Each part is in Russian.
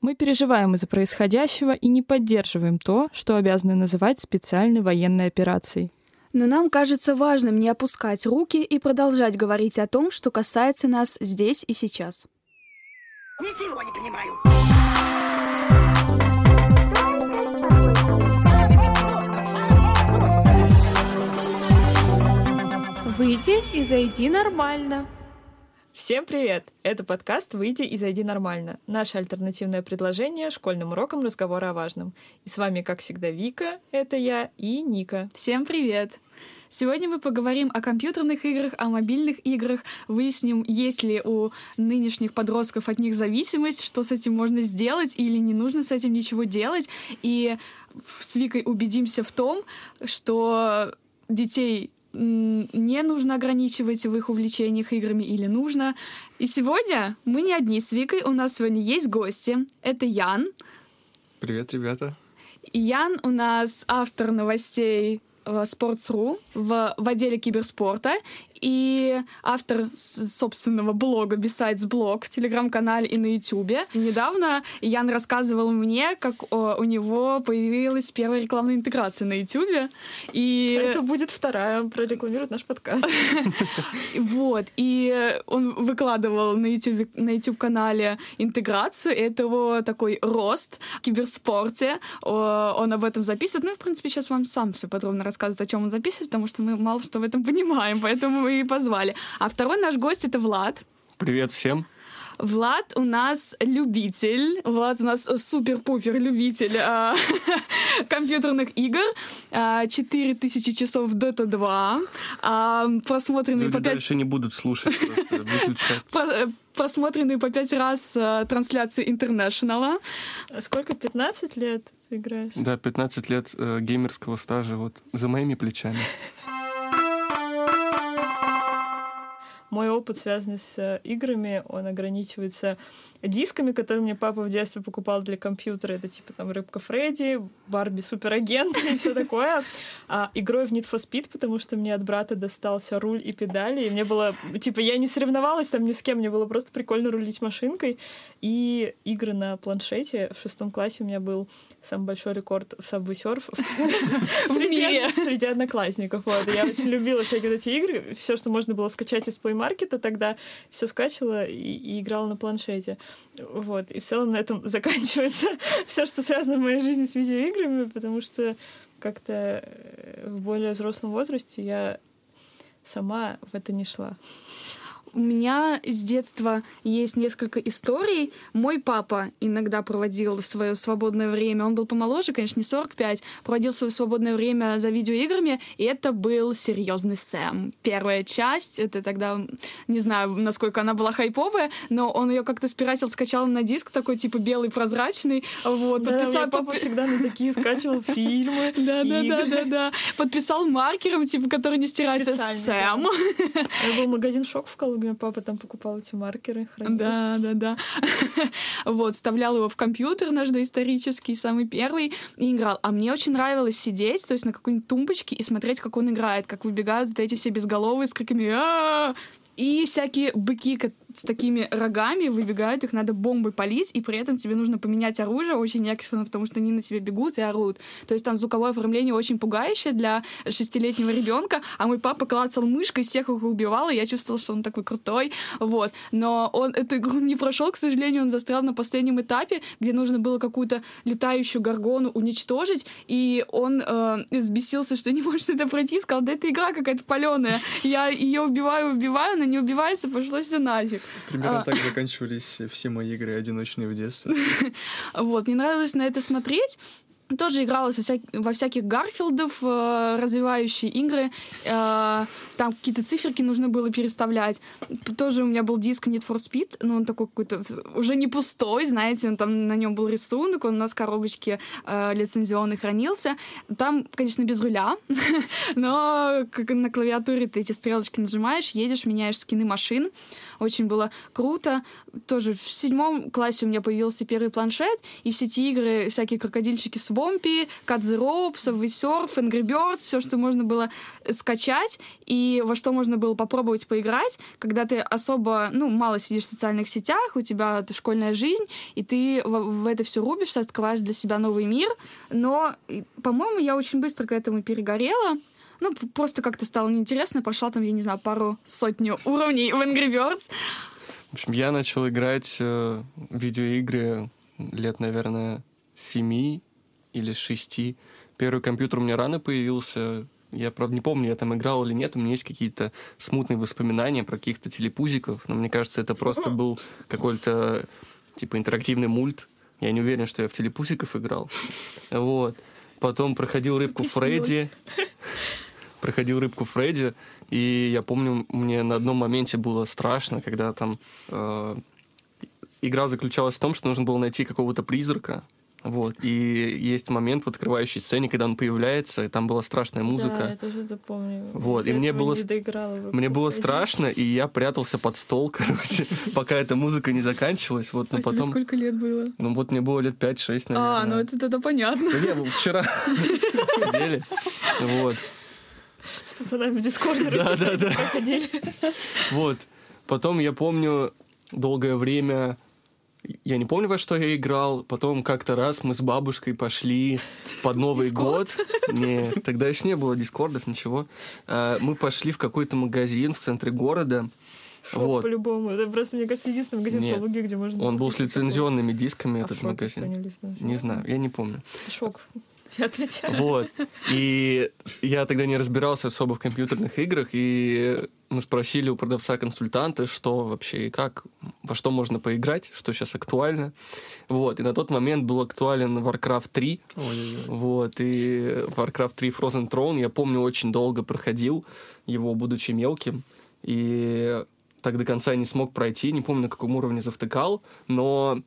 Мы переживаем из-за происходящего и не поддерживаем то, что обязаны называть специальной военной операцией. Но нам кажется важным не опускать руки и продолжать говорить о том, что касается нас здесь и сейчас. Ничего не понимаю. Выйди и зайди нормально. Всем привет! Это подкаст «Выйди и зайди нормально». Наше альтернативное предложение школьным урокам разговора о важном. И с вами, как всегда, Вика, это я, и Ника. Всем привет! Сегодня мы поговорим о компьютерных играх, о мобильных играх, выясним, есть ли у нынешних подростков от них зависимость, что с этим можно сделать или не нужно с этим ничего делать. И с Викой убедимся в том, что детей не нужно ограничивать в их увлечениях играми или нужно. И сегодня мы не одни с Викой, у нас сегодня есть гости. Это Ян. Привет, ребята. Ян у нас автор новостей Sports.ru в, в отделе киберспорта и автор собственного блога Besides Blog в телеграм-канале и на ютубе. Недавно Ян рассказывал мне, как о, у него появилась первая рекламная интеграция на ютубе. И... Это будет вторая, прорекламирует наш подкаст. Вот. И он выкладывал на YouTube, на YouTube канале интеграцию. Это его такой рост в киберспорте. Он об этом записывает. Ну, в принципе, сейчас вам сам все подробно рассказывает, о чем он записывает, потому что мы мало что в этом понимаем. Поэтому мы и позвали. А второй наш гость — это Влад. Привет всем. Влад у нас любитель, Влад у нас супер-пупер любитель э, компьютерных игр, э, 4000 часов Dota 2, э, просмотренные Люди по 5... дальше не будут слушать, выключать просмотренные по пять раз э, трансляции Интернешнала. Сколько? 15 лет ты играешь? Да, 15 лет э, геймерского стажа вот за моими плечами. мой опыт, связанный с э, играми, он ограничивается дисками, которые мне папа в детстве покупал для компьютера. Это типа там Рыбка Фредди, Барби Суперагент и все такое. А игрой в Need for Speed, потому что мне от брата достался руль и педали. И мне было... Типа я не соревновалась там ни с кем, мне было просто прикольно рулить машинкой. И игры на планшете. В шестом классе у меня был самый большой рекорд в Subway Surf среди одноклассников. Я очень любила всякие эти игры. Все, что можно было скачать из Play Market, тогда все скачивала и играла на планшете. Вот. И в целом на этом заканчивается все, что связано в моей жизни с видеоиграми, потому что как-то э, в более взрослом возрасте я сама в это не шла. У меня с детства есть несколько историй. Мой папа иногда проводил свое свободное время. Он был помоложе, конечно, не 45. Проводил свое свободное время за видеоиграми, и это был серьезный Сэм. Первая часть, это тогда, не знаю, насколько она была хайповая, но он ее как-то спиратил, скачал на диск, такой типа белый, прозрачный. Вот, да, подписал... папа всегда на такие скачивал фильмы. Да, да, да, да, да. Подписал маркером, типа, который не стирается Сэм. Это был магазин Шок в Калуге меня папа там покупал эти маркеры. Хранил. Да, да, да. вот, вставлял его в компьютер наш доисторический, самый первый, и играл. А мне очень нравилось сидеть, то есть на какой-нибудь тумбочке и смотреть, как он играет, как выбегают вот эти все безголовые с криками и всякие быки с такими рогами выбегают, их надо бомбой полить, и при этом тебе нужно поменять оружие очень экстренно, потому что они на тебя бегут и орут. То есть там звуковое оформление очень пугающее для шестилетнего ребенка, а мой папа клацал мышкой, всех их убивал, и я чувствовала, что он такой крутой, вот. Но он эту игру не прошел, к сожалению, он застрял на последнем этапе, где нужно было какую-то летающую горгону уничтожить, и он э, взбесился, что не может это пройти, сказал, да это игра какая-то паленая, я ее убиваю, убиваю, она не убивается, пошло все нафиг. Примерно а... так заканчивались все мои игры одиночные в детстве. Вот, мне нравилось на это смотреть тоже игралась во, вся... во всяких Гарфилдов, э, развивающие игры. Э, там какие-то циферки нужно было переставлять. Тоже у меня был диск Need for Speed, но он такой какой-то уже не пустой, знаете, он там на нем был рисунок, он у нас в коробочке э, лицензионный хранился. Там, конечно, без руля, но как на клавиатуре ты эти стрелочки нажимаешь, едешь, меняешь скины машин. Очень было круто. Тоже в седьмом классе у меня появился первый планшет, и все эти игры, всякие крокодильчики с The Rope, Subway Surf, Angry Birds, все, что можно было скачать и во что можно было попробовать поиграть, когда ты особо, ну, мало сидишь в социальных сетях, у тебя это школьная жизнь, и ты в, в это все рубишься, открываешь для себя новый мир. Но, по-моему, я очень быстро к этому перегорела. Ну, просто как-то стало неинтересно, пошла там, я не знаю, пару сотню уровней в Angry Birds. В общем, я начал играть э, видеоигры лет, наверное, семи или шести. Первый компьютер у меня рано появился. Я, правда, не помню, я там играл или нет. У меня есть какие-то смутные воспоминания про каких-то телепузиков. Но мне кажется, это просто был какой-то, типа, интерактивный мульт. Я не уверен, что я в телепузиков играл. Вот. Потом проходил рыбку Фредди. Проходил рыбку Фредди. И я помню, мне на одном моменте было страшно, когда там э, игра заключалась в том, что нужно было найти какого-то призрака. Вот. И есть момент в открывающей сцене, когда он появляется, и там была страшная Да, музыка. я тоже это помню. Вот, и мне было доиграла Мне было страшно, и я прятался под стол, короче, пока эта музыка не заканчивалась. Вот, но а потом... сколько лет было? Ну вот мне было лет 5-6, наверное. А, ну это тогда понятно. Да не, мы вчера сидели. Вот. С пацанами в Дискорде Да, да, да. Вот. Потом я помню долгое время... Я не помню, во что я играл. Потом как-то раз мы с бабушкой пошли под Новый год. Нет, тогда еще не было дискордов, ничего. А, Мы пошли в какой-то магазин в центре города. Шок Вот. по-любому. Это просто, мне кажется, единственный магазин Нет, в Калуге, где можно... Он был с купить такое. лицензионными дисками, А этот магазин. Не знаю, я не помню. Шок. Я отвечаю. Вот. И я тогда не разбирался особо в компьютерных играх, и мы спросили у продавца-консультанта, что вообще и как, во что можно поиграть, что сейчас актуально. Вот. И на тот момент был актуален Warcraft 3. Ой-ой-ой. Вот. И Warcraft 3 Frozen Throne, я помню, очень долго проходил его, будучи мелким. И так до конца не смог пройти, не помню, на каком уровне завтыкал, но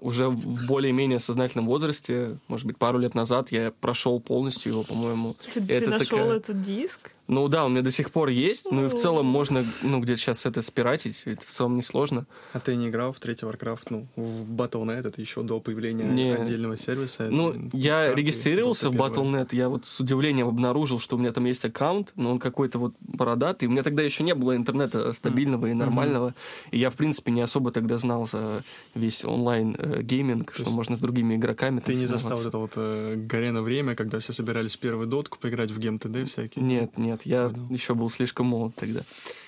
уже в более-менее сознательном возрасте, может быть, пару лет назад, я прошел полностью его, по-моему. Ты, ты Это нашел такая- этот диск? Ну да, у меня до сих пор есть, ну и в целом можно, ну, где-то сейчас это спиратить, это в целом несложно. А ты не играл в третий Warcraft, ну, в Battle.net, это еще до появления Не. отдельного сервиса? Ну, я регистрировался в. Battle.net, я вот с удивлением обнаружил, что у меня там есть аккаунт, но он какой-то вот бородатый. У меня тогда еще не было интернета стабильного и нормального, и я, в принципе, не особо тогда знал за весь онлайн-гейминг, что есть можно с другими игроками там Ты не застал это вот э, горено время, когда все собирались в первую дотку поиграть в ГМТД всякие? Нет, нет, я Понял. еще был слишком молод тогда.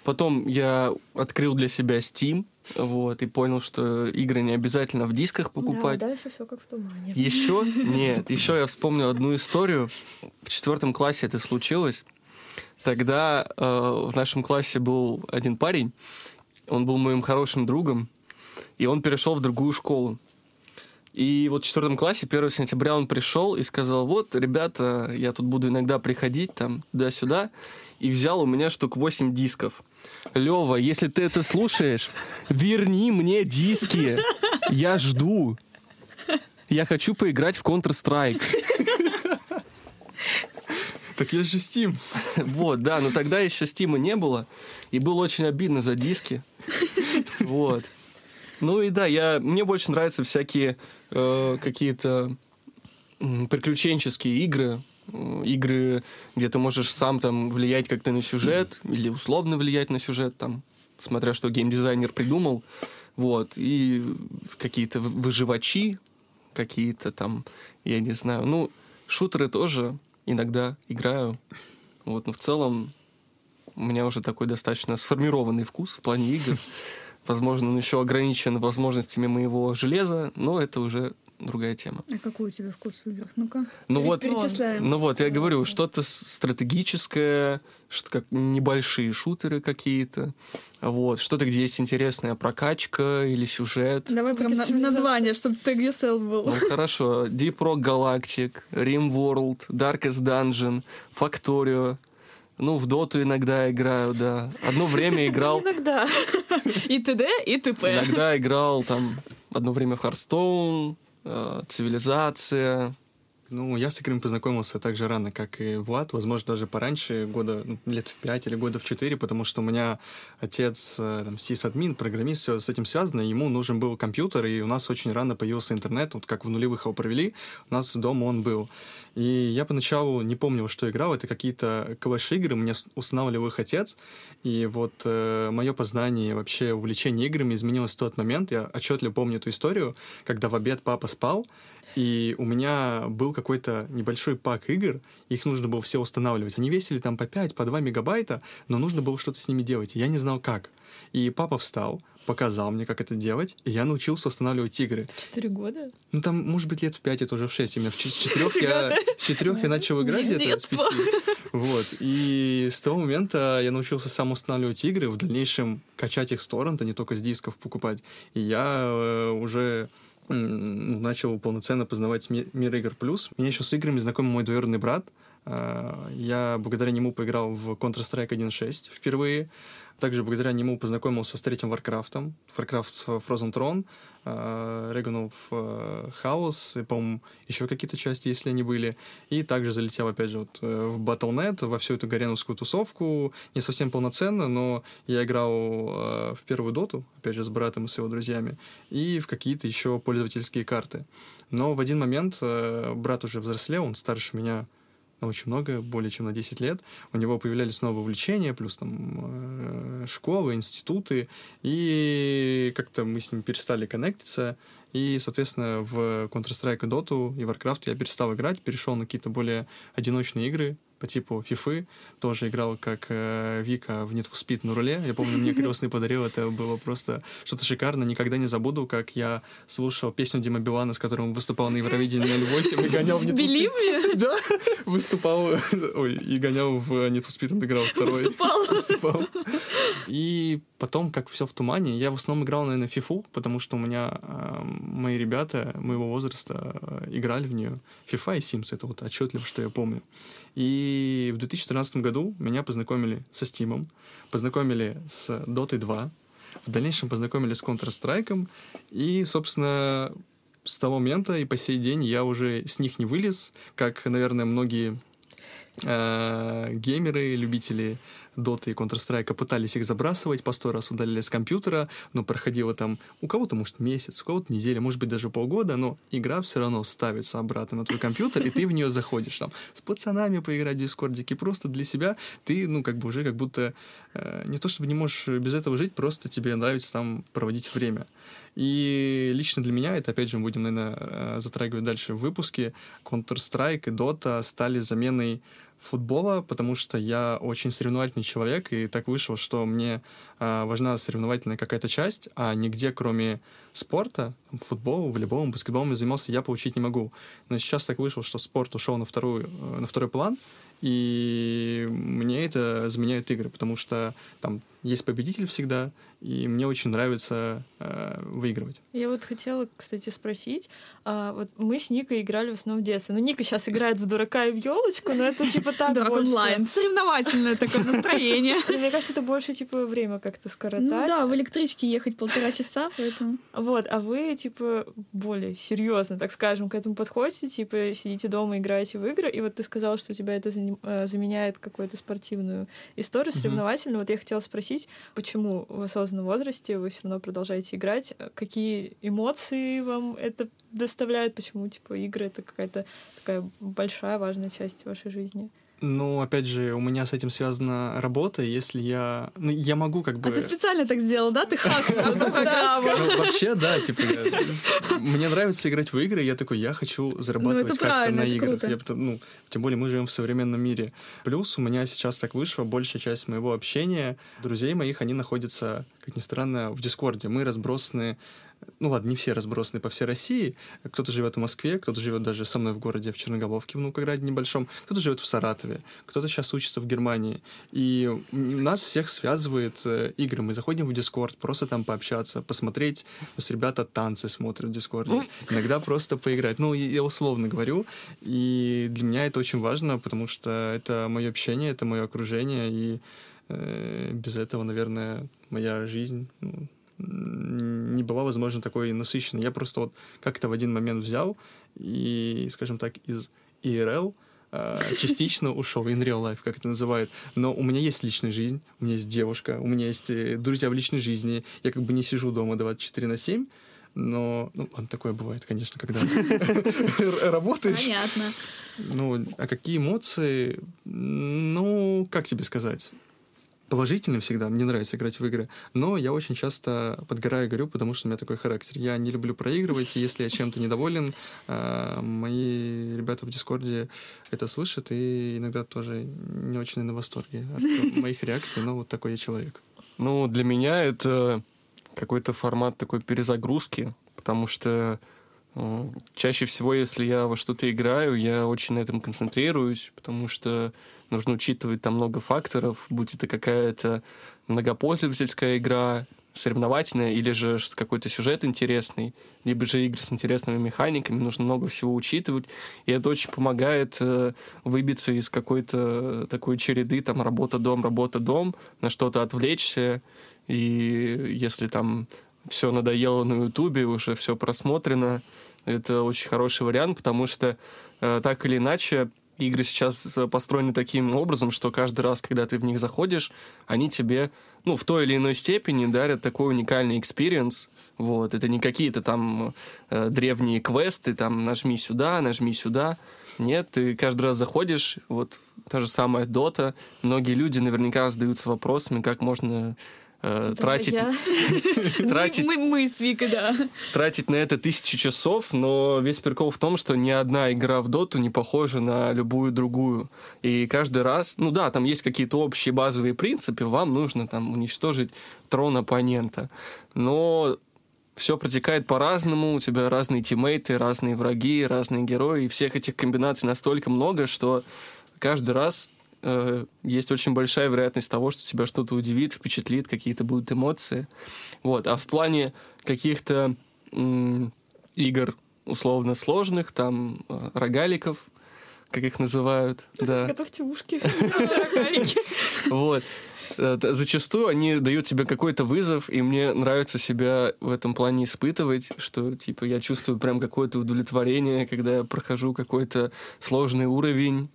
Потом я открыл для себя Steam, вот, и понял, что игры не обязательно в дисках покупать. Да, дальше все как в тумане. Еще? Нет, еще я вспомнил одну историю. В четвертом классе это случилось. Тогда э, в нашем классе был один парень, он был моим хорошим другом, и он перешел в другую школу. И вот в четвертом классе, 1 сентября, он пришел и сказал, вот, ребята, я тут буду иногда приходить там туда-сюда, и взял у меня штук 8 дисков. Лева, если ты это слушаешь, верни мне диски. Я жду. Я хочу поиграть в Counter-Strike. Так есть же Steam. Вот, да, но тогда еще Стима не было, и было очень обидно за диски. Вот. Ну и да, я, мне больше нравятся всякие э, какие-то приключенческие игры, э, игры, где ты можешь сам там влиять как-то на сюжет или условно влиять на сюжет, там, смотря что геймдизайнер придумал. Вот. И какие-то вы- выживачи, какие-то там, я не знаю. Ну, шутеры тоже иногда играю. Вот, но в целом у меня уже такой достаточно сформированный вкус в плане игр. Возможно, он еще ограничен возможностями моего железа, но это уже другая тема. А какой у тебя вкус в играх? Ну-ка. Ну вот, Перечисляем. ну вот, я говорю, что-то стратегическое, что как небольшие шутеры какие-то, вот, что-то, где есть интересная прокачка или сюжет. Давай прям на- название, чтобы tag yourself был. Ну хорошо, Deep Rock Galactic, Rim World, Darkest Dungeon, Factorio. Ну, в Доту иногда играю, да. Одно время играл, Иногда. И т.д., и т.п. иногда играл там одно время в Hearthstone, э, Цивилизация, Ну, я с играми познакомился так же рано, как и Влад, возможно, даже пораньше, года ну, лет в пять или года в четыре, потому что у меня отец э, там, сисадмин, программист, все с этим связано, ему нужен был компьютер, и у нас очень рано появился интернет, вот как в нулевых его провели, у нас дома он был. И я поначалу не помнил, что играл, это какие-то клэш-игры, мне устанавливал их отец, и вот э, мое познание, вообще увлечение играми изменилось в тот момент, я отчетливо помню эту историю, когда в обед папа спал, и у меня был какой-то небольшой пак игр, их нужно было все устанавливать. Они весили там по 5, по 2 мегабайта, но нужно было что-то с ними делать, и я не знал как. И папа встал, показал мне, как это делать, и я научился устанавливать игры. Четыре года? Ну, там, может быть, лет в 5, это уже в 6. Именно в ч- с четырех я, с четырех я начал играть где-то, с Детство. пяти. Вот. И с того момента я научился сам устанавливать игры, в дальнейшем качать их с торрента, не только с дисков покупать. И я э, уже начал полноценно познавать ми- мир игр плюс. Меня еще с играми знакомый мой двоюродный брат. Э, Я благодаря нему поиграл в Counter-Strike 1.6 впервые. Также благодаря нему познакомился с третьим Варкрафтом. Warcraft Frozen Throne, э, Reign of Chaos, и, по-моему, еще какие-то части, если они были. И также залетел, опять же, вот, э, в Battle.net, во всю эту гареновскую тусовку. Не совсем полноценно, но я играл э, в первую доту, опять же, с братом и с его друзьями, и в какие-то еще пользовательские карты. Но в один момент э, брат уже взрослел, он старше меня на очень много, более чем на 10 лет. У него появлялись новые увлечения, плюс там э, школы, институты, и как-то мы с ним перестали коннектиться, и, соответственно, в Counter-Strike и Dota и Warcraft я перестал играть, перешел на какие-то более одиночные игры по типу FIFA, тоже играл как э, Вика в Need for Speed на руле. Я помню, мне крестный подарил, это было просто что-то шикарно. Никогда не забуду, как я слушал песню Дима Билана, с которым выступал на Евровидении 08 и гонял в Need for Speed. Да, выступал, ой, и гонял в Need for Speed, он играл второй. Выступал. Выступал. И потом, как все в тумане, я в основном играл, наверное, фифу, потому что у меня э, мои ребята моего возраста э, играли в нее. FIFA и Sims, это вот отчетливо, что я помню. И в 2013 году меня познакомили со Steam, познакомили с Dota 2, в дальнейшем познакомили с Counter-Strike, и, собственно, с того момента и по сей день я уже с них не вылез, как, наверное, многие э, геймеры, любители Доты и Counter-Strike пытались их забрасывать, по сто раз удаляли с компьютера, но проходило там у кого-то, может, месяц, у кого-то неделя, может быть, даже полгода, но игра все равно ставится обратно на твой компьютер, и ты в нее заходишь там с пацанами поиграть в дискордике, просто для себя ты, ну, как бы уже как будто э, не то чтобы не можешь без этого жить, просто тебе нравится там проводить время. И лично для меня, это опять же мы будем, наверное, э, затрагивать дальше в выпуске, Counter-Strike и Dota стали заменой футбола, потому что я очень соревновательный человек, и так вышло, что мне а, важна соревновательная какая-то часть, а нигде, кроме спорта, там, футбола, волейбола, баскетболом я занимался, я получить не могу. Но сейчас так вышло, что спорт ушел на, вторую, э, на второй план, и мне это заменяет игры, потому что там есть победитель всегда, и мне очень нравится э, выигрывать. Я вот хотела, кстати, спросить. а, вот мы с Никой играли в основном в детстве. Ну, Ника сейчас играет в дурака и в елочку, но это типа так Дурак больше. онлайн. Соревновательное такое настроение. Мне кажется, это больше типа время как-то скоротать. Ну да, в электричке ехать полтора часа, поэтому... Вот, а вы, типа, более серьезно, так скажем, к этому подходите, типа, сидите дома, играете в игры, и вот ты сказал, что у тебя это э, заменяет какую-то спортивную историю, соревновательную. Вот я хотела спросить, почему в осознанном возрасте вы все равно продолжаете играть? Какие эмоции вам это доставляет? Почему, типа, игры — это какая-то такая большая, важная часть вашей жизни? Ну, опять же, у меня с этим связана работа, если я... Ну, я могу как бы... А ты специально так сделал, да? Ты программу. Ну, вообще, да, типа, мне нравится играть в игры, я такой, я хочу зарабатывать как-то на играх. ну, тем более мы живем в современном мире. Плюс у меня сейчас так вышло, большая часть моего общения, друзей моих, они находятся, как ни странно, в Дискорде. Мы разбросаны ну ладно, не все разбросаны по всей России. Кто-то живет в Москве, кто-то живет даже со мной в городе, в Черноголовке, в Наукограде небольшом, кто-то живет в Саратове, кто-то сейчас учится в Германии. И нас всех связывает э, игры. Мы заходим в Дискорд, просто там пообщаться, посмотреть. У нас ребята танцы смотрят в Дискорде. Иногда просто поиграть. Ну, я условно говорю. И для меня это очень важно, потому что это мое общение, это мое окружение, и э, без этого, наверное, моя жизнь ну, не была, возможно, такой насыщенной. Я просто вот как-то в один момент взял и, скажем так, из IRL э, частично ушел, in real life, как это называют. Но у меня есть личная жизнь, у меня есть девушка, у меня есть э, друзья в личной жизни. Я как бы не сижу дома 24 на 7, но ну, ладно, такое бывает, конечно, когда работаешь. Понятно. Ну, а какие эмоции? Ну, как тебе сказать? Положительные всегда. Мне нравится играть в игры. Но я очень часто подгораю и горю, потому что у меня такой характер. Я не люблю проигрывать, и если я чем-то недоволен, а, мои ребята в Дискорде это слышат, и иногда тоже не очень на восторге от моих реакций, но вот такой я человек. Ну, для меня это какой-то формат такой перезагрузки, потому что э, чаще всего, если я во что-то играю, я очень на этом концентрируюсь, потому что нужно учитывать там много факторов, будь это какая-то многопользовательская игра, соревновательная, или же какой-то сюжет интересный, либо же игры с интересными механиками, нужно много всего учитывать, и это очень помогает э, выбиться из какой-то такой череды, там, работа-дом, работа-дом, на что-то отвлечься, и если там все надоело на Ютубе, уже все просмотрено, это очень хороший вариант, потому что э, так или иначе игры сейчас э, построены таким образом, что каждый раз, когда ты в них заходишь, они тебе, ну, в той или иной степени дарят такой уникальный experience. Вот, это не какие-то там э, древние квесты, там, нажми сюда, нажми сюда. Нет, ты каждый раз заходишь, вот та же самая Дота. Многие люди наверняка задаются вопросами, как можно э, тратить, Я- тратить Мы, мы с Викой, да. тратить на это тысячи часов, но весь прикол в том, что ни одна игра в доту не похожа на любую другую. И каждый раз, ну да, там есть какие-то общие базовые принципы, вам нужно там уничтожить трон оппонента. Но все протекает по-разному, у тебя разные тиммейты, разные враги, разные герои, и всех этих комбинаций настолько много, что каждый раз э, есть очень большая вероятность того, что тебя что-то удивит, впечатлит, какие-то будут эмоции. Вот. А в плане каких-то м, игр условно сложных, там э, рогаликов, как их называют, да, Готовьте ушки. вот. Э, Зачастую они дают тебе какой-то вызов, и мне нравится себя в этом плане испытывать, что, типа, я чувствую прям какое-то удовлетворение, когда я прохожу какой-то сложный уровень,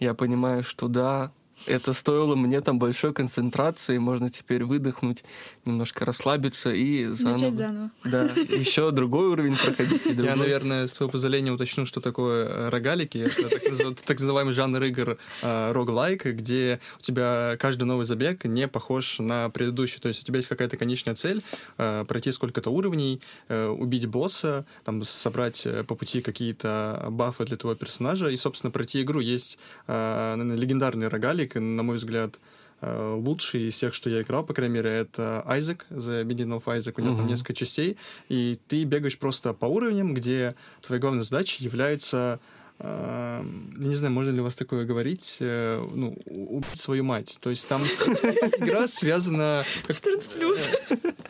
я понимаю, что да, это стоило мне там большой концентрации, можно теперь выдохнуть, немножко расслабиться и заново. Начать заново. Да, еще другой уровень проходить. и Я, наверное, с твоего позволения уточню, что такое э, рогалики. Это так, назыв- так называемый жанр игр э, роглайк, где у тебя каждый новый забег не похож на предыдущий. То есть у тебя есть какая-то конечная цель, э, пройти сколько-то уровней, убить босса, там, собрать по пути какие-то бафы для твоего персонажа и, собственно, пройти игру. Есть, легендарный рогалик, на мой взгляд, э, лучший из тех, что я играл, по крайней мере, это Isaac, The Beginning of Isaac. У него там Мгм. несколько частей, и ты бегаешь просто по уровням, где твоей главной задачей является э, я не знаю, можно ли у вас такое говорить, э, ну, убить свою мать. То есть там игра связана... как- 14 плюс.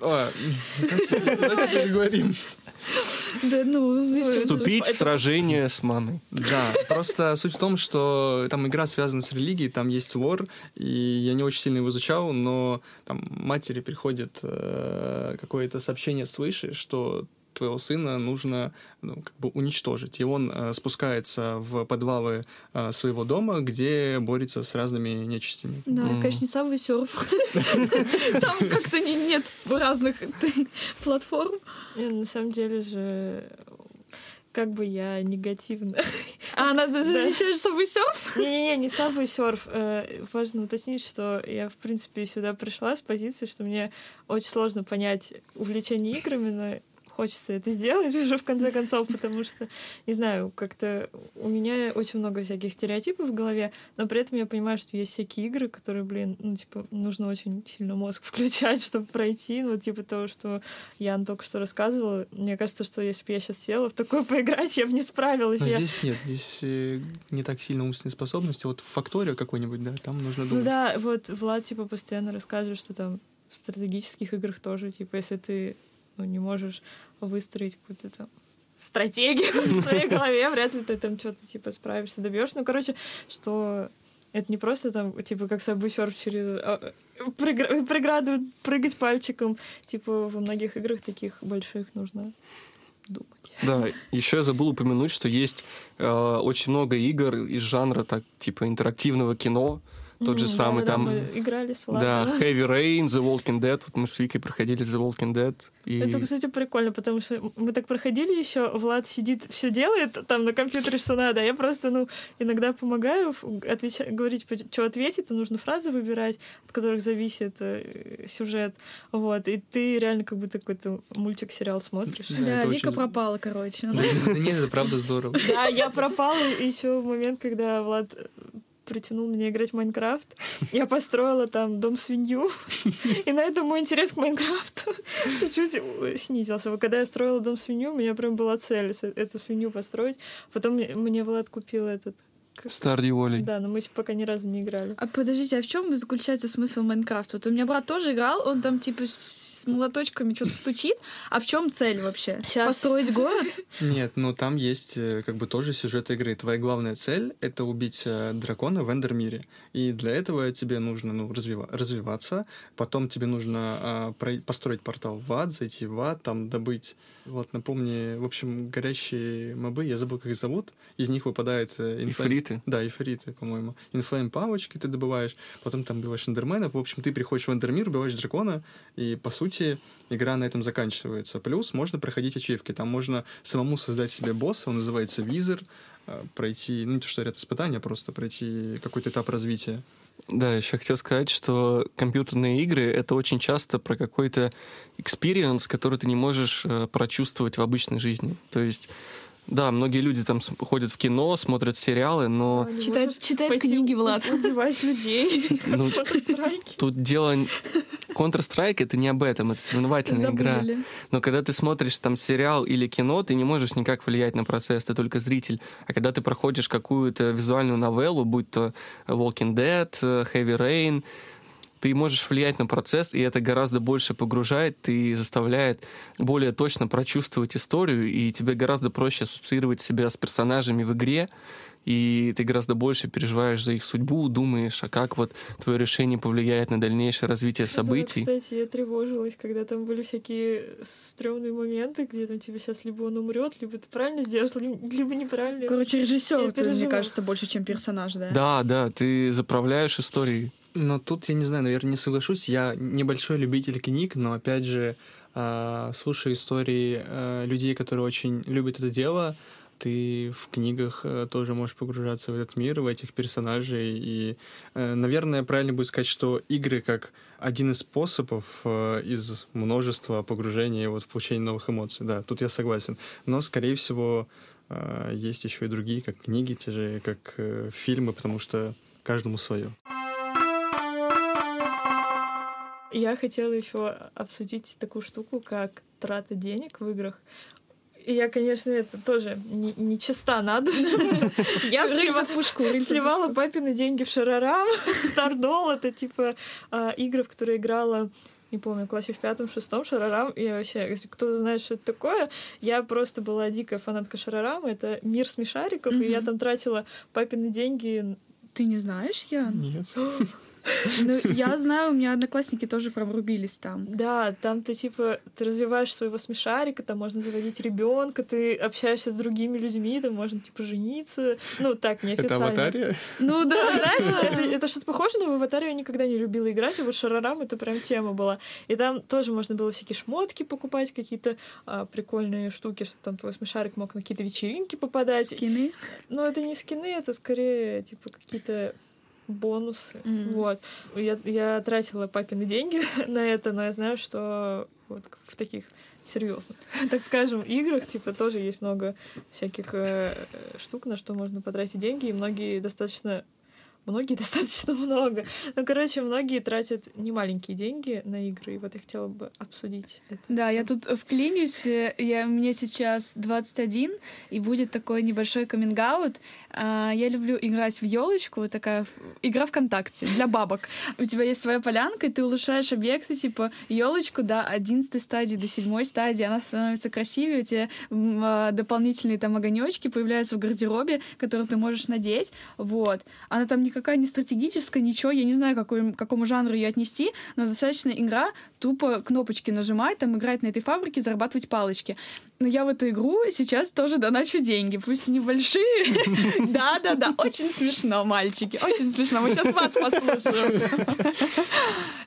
А, давайте давайте переговорим. Да, ну, Вступить в сражение с мамой. Да, просто суть в том, что там игра связана с религией, там есть лор, и я не очень сильно его изучал, но там матери приходит э, какое-то сообщение свыше, что твоего сына нужно ну, как бы уничтожить. И он э, спускается в подвалы э, своего дома, где борется с разными нечистями. Да, это, Мгм. конечно, не Subway Surf. Там как-то не- нет разных платформ. Не, На самом деле же как бы я негативно. А она защищает Subway Surf? Не-не-не, не Subway Surf. Э, Важно уточнить, что я, в принципе, сюда пришла с позиции, что мне очень сложно понять увлечение играми, но хочется это сделать уже в конце концов, потому что, не знаю, как-то у меня очень много всяких стереотипов в голове, но при этом я понимаю, что есть всякие игры, которые, блин, ну, типа, нужно очень сильно мозг включать, чтобы пройти, ну, типа того, что Ян только что рассказывала. Мне кажется, что если бы я сейчас села в такое поиграть, я бы не справилась. Но Я- здесь нет, здесь э, не так сильно умственные способности. Вот фактория какой-нибудь, да, там нужно Ну думать. да, вот Влад типа постоянно рассказывает, что там в стратегических играх тоже, типа, если ты ну, не можешь выстроить какую-то там стратегию в своей голове, вряд ли ты там что-то типа справишься, добьешь. Ну, короче, что Это не просто там, типа, как сабвей-серф через а, прегра- преграду прыгать пальчиком. Типа, во многих играх таких больших нужно думать. Да, еще я забыл упомянуть, что есть э, очень много игр из жанра так типа интерактивного кино. Тот же самый там, мы играли с да. Heavy Rain, The Walking Dead. Вот мы с Викой проходили The Walking Dead. И... Это, кстати, прикольно, потому что мы так проходили еще, Влад сидит, все делает там на компьютере, что надо, а я просто, ну, иногда помогаю отвечать, говорить, что ответить, то нужно фразы выбирать, от которых зависит э, сюжет, вот, и ты реально как будто какой-то мультик-сериал смотришь. Да, Да, Вика очень- пропала, короче. Да Нет, это правда здорово. Да, я пропала еще в момент, когда Влад э, притянул меня играть в Майнкрафт. Я построила там дом-свинью, и на этом мой интерес к Майнкрафту чуть-чуть э, снизился. Вот когда я строила дом-свинью, у меня прям была цель с- эту свинью построить. Потом мне- мне Влад купил этот... Стардью Волей. Да, но мы пока ни разу не играли. А подождите, а в чем заключается смысл Майнкрафта? Вот у меня брат тоже играл, он там типа с молоточками что-то стучит. А в чем цель вообще? Щас. Построить город? Нет, ну там есть э, как бы тоже сюжет игры. Твоя главная цель — это убить э, дракона в Эндермире. И для этого тебе нужно ну, развива- развиваться. Потом тебе нужно а, прой- построить портал в ад, зайти в ад, там добыть... Вот, напомни, в общем, горящие мобы, я забыл, как их зовут. Из них выпадает... э, Ифриты. Да, ифриты, по-моему. Инфлейм палочки ты добываешь, потом там убиваешь эндерменов. В общем, ты приходишь в эндермир, убиваешь дракона, и, по сути, игра на этом заканчивается. Плюс можно проходить ачивки. Там можно самому создать себе босса, он называется Визер, э, пройти, ну, не то, что ряд испытаний, а просто пройти какой-то этап развития. Да, еще хотел сказать, что компьютерные игры — это очень часто про какой-то experience, который ты не можешь э, прочувствовать в обычной жизни. То есть, да, многие люди там ходят в кино, смотрят сериалы, но читает пойти книги, Влад. Убивать людей. ну, тут дело... Counter-Strike — это не об этом, это соревновательная игра. Но когда ты смотришь там сериал или кино, ты не можешь никак влиять на процесс, ты только зритель. А когда ты проходишь какую-то визуальную новеллу, будь то Walking Dead, э, Heavy Rain, ты можешь влиять на процесс, и это гораздо больше погружает и заставляет более точно прочувствовать историю, и тебе гораздо проще ассоциировать себя с персонажами в игре, и ты гораздо больше переживаешь за их судьбу, думаешь, а как вот твое решение повлияет на дальнейшее развитие событий. Да, кстати, я тревожилась, когда там были всякие стрёмные моменты, где там тебе сейчас либо он умрет, либо ты правильно сделаешь, ли- либо неправильно. Короче, режиссер, мне переживала. кажется, больше, чем персонаж, да? Да, да, ты заправляешь историей. Но тут я не знаю, наверное, не соглашусь. Я небольшой любитель книг, но опять же, а, слушая истории а, людей, которые очень любят это дело, ты в книгах э, тоже можешь погружаться в этот мир, в этих персонажей. И, э, наверное, правильно будет сказать, что игры как один из способов э, из множества погружения вот, в получение новых эмоций. Да, тут я согласен. Но, скорее всего, есть еще и другие, как книги, те же, как фильмы, потому что каждому свое. Я хотела еще обсудить такую штуку, как трата денег в играх. И я, конечно, это тоже не, не чиста на душу. Я слива- в пушку, сливала пушку. папины деньги в Шарарам, в Стардол. Это типа а, игры, в которые играла не помню, в классе в пятом-шестом Шарарам. И вообще, если кто-то знает, что это такое, я просто была дикая фанатка Шарарама. Это мир смешариков, и я там тратила папины деньги. Ты не знаешь, Ян? Нет. Ну, я знаю, у меня одноклассники тоже прям рубились там. Да, там ты типа ты развиваешь своего смешарика, там можно заводить ребенка, ты общаешься с другими людьми, там можно типа жениться. Ну, так, Это неофициально. аватария? Ну Да, знаешь, это, это что-то похоже, но в аватаре я никогда не любила играть, и вот Шарарам это прям тема была. И там тоже можно было всякие шмотки покупать, какие-то а, прикольные штуки, чтобы там твой смешарик мог на какие-то вечеринки попадать. скины. Но это не скины, это скорее типа какие-то бонусы. Мгм. Вот. Я, я тратила папины деньги на это, но я знаю, что вот в таких серьезных, так скажем, играх, типа, тоже есть много всяких э, штук, на что можно потратить деньги, и многие достаточно многие достаточно много. Ну, короче, многие тратят немаленькие деньги на игры, и вот я хотела бы обсудить это. Да, всё. я тут вклинюсь. э, Я, мне сейчас 21, и будет такой небольшой каминг-аут. А, Я люблю играть в елочку, такая игра ВКонтакте для бабок. У тебя есть своя полянка, и ты улучшаешь объекты, типа елочку до 11 стадии, до 7 стадии, она становится красивее, у тебя а, дополнительные там огонечки появляются в гардеробе, которые ты можешь надеть. Вот. Она там не никакая не стратегическая, ничего, я не знаю, какой, какому жанру ее отнести, но достаточно игра тупо кнопочки нажимать, там играть на этой фабрике, зарабатывать палочки. Но я в эту игру сейчас тоже доначу деньги, пусть небольшие. Да-да-да, очень смешно, мальчики, очень смешно. Мы сейчас вас послушаем.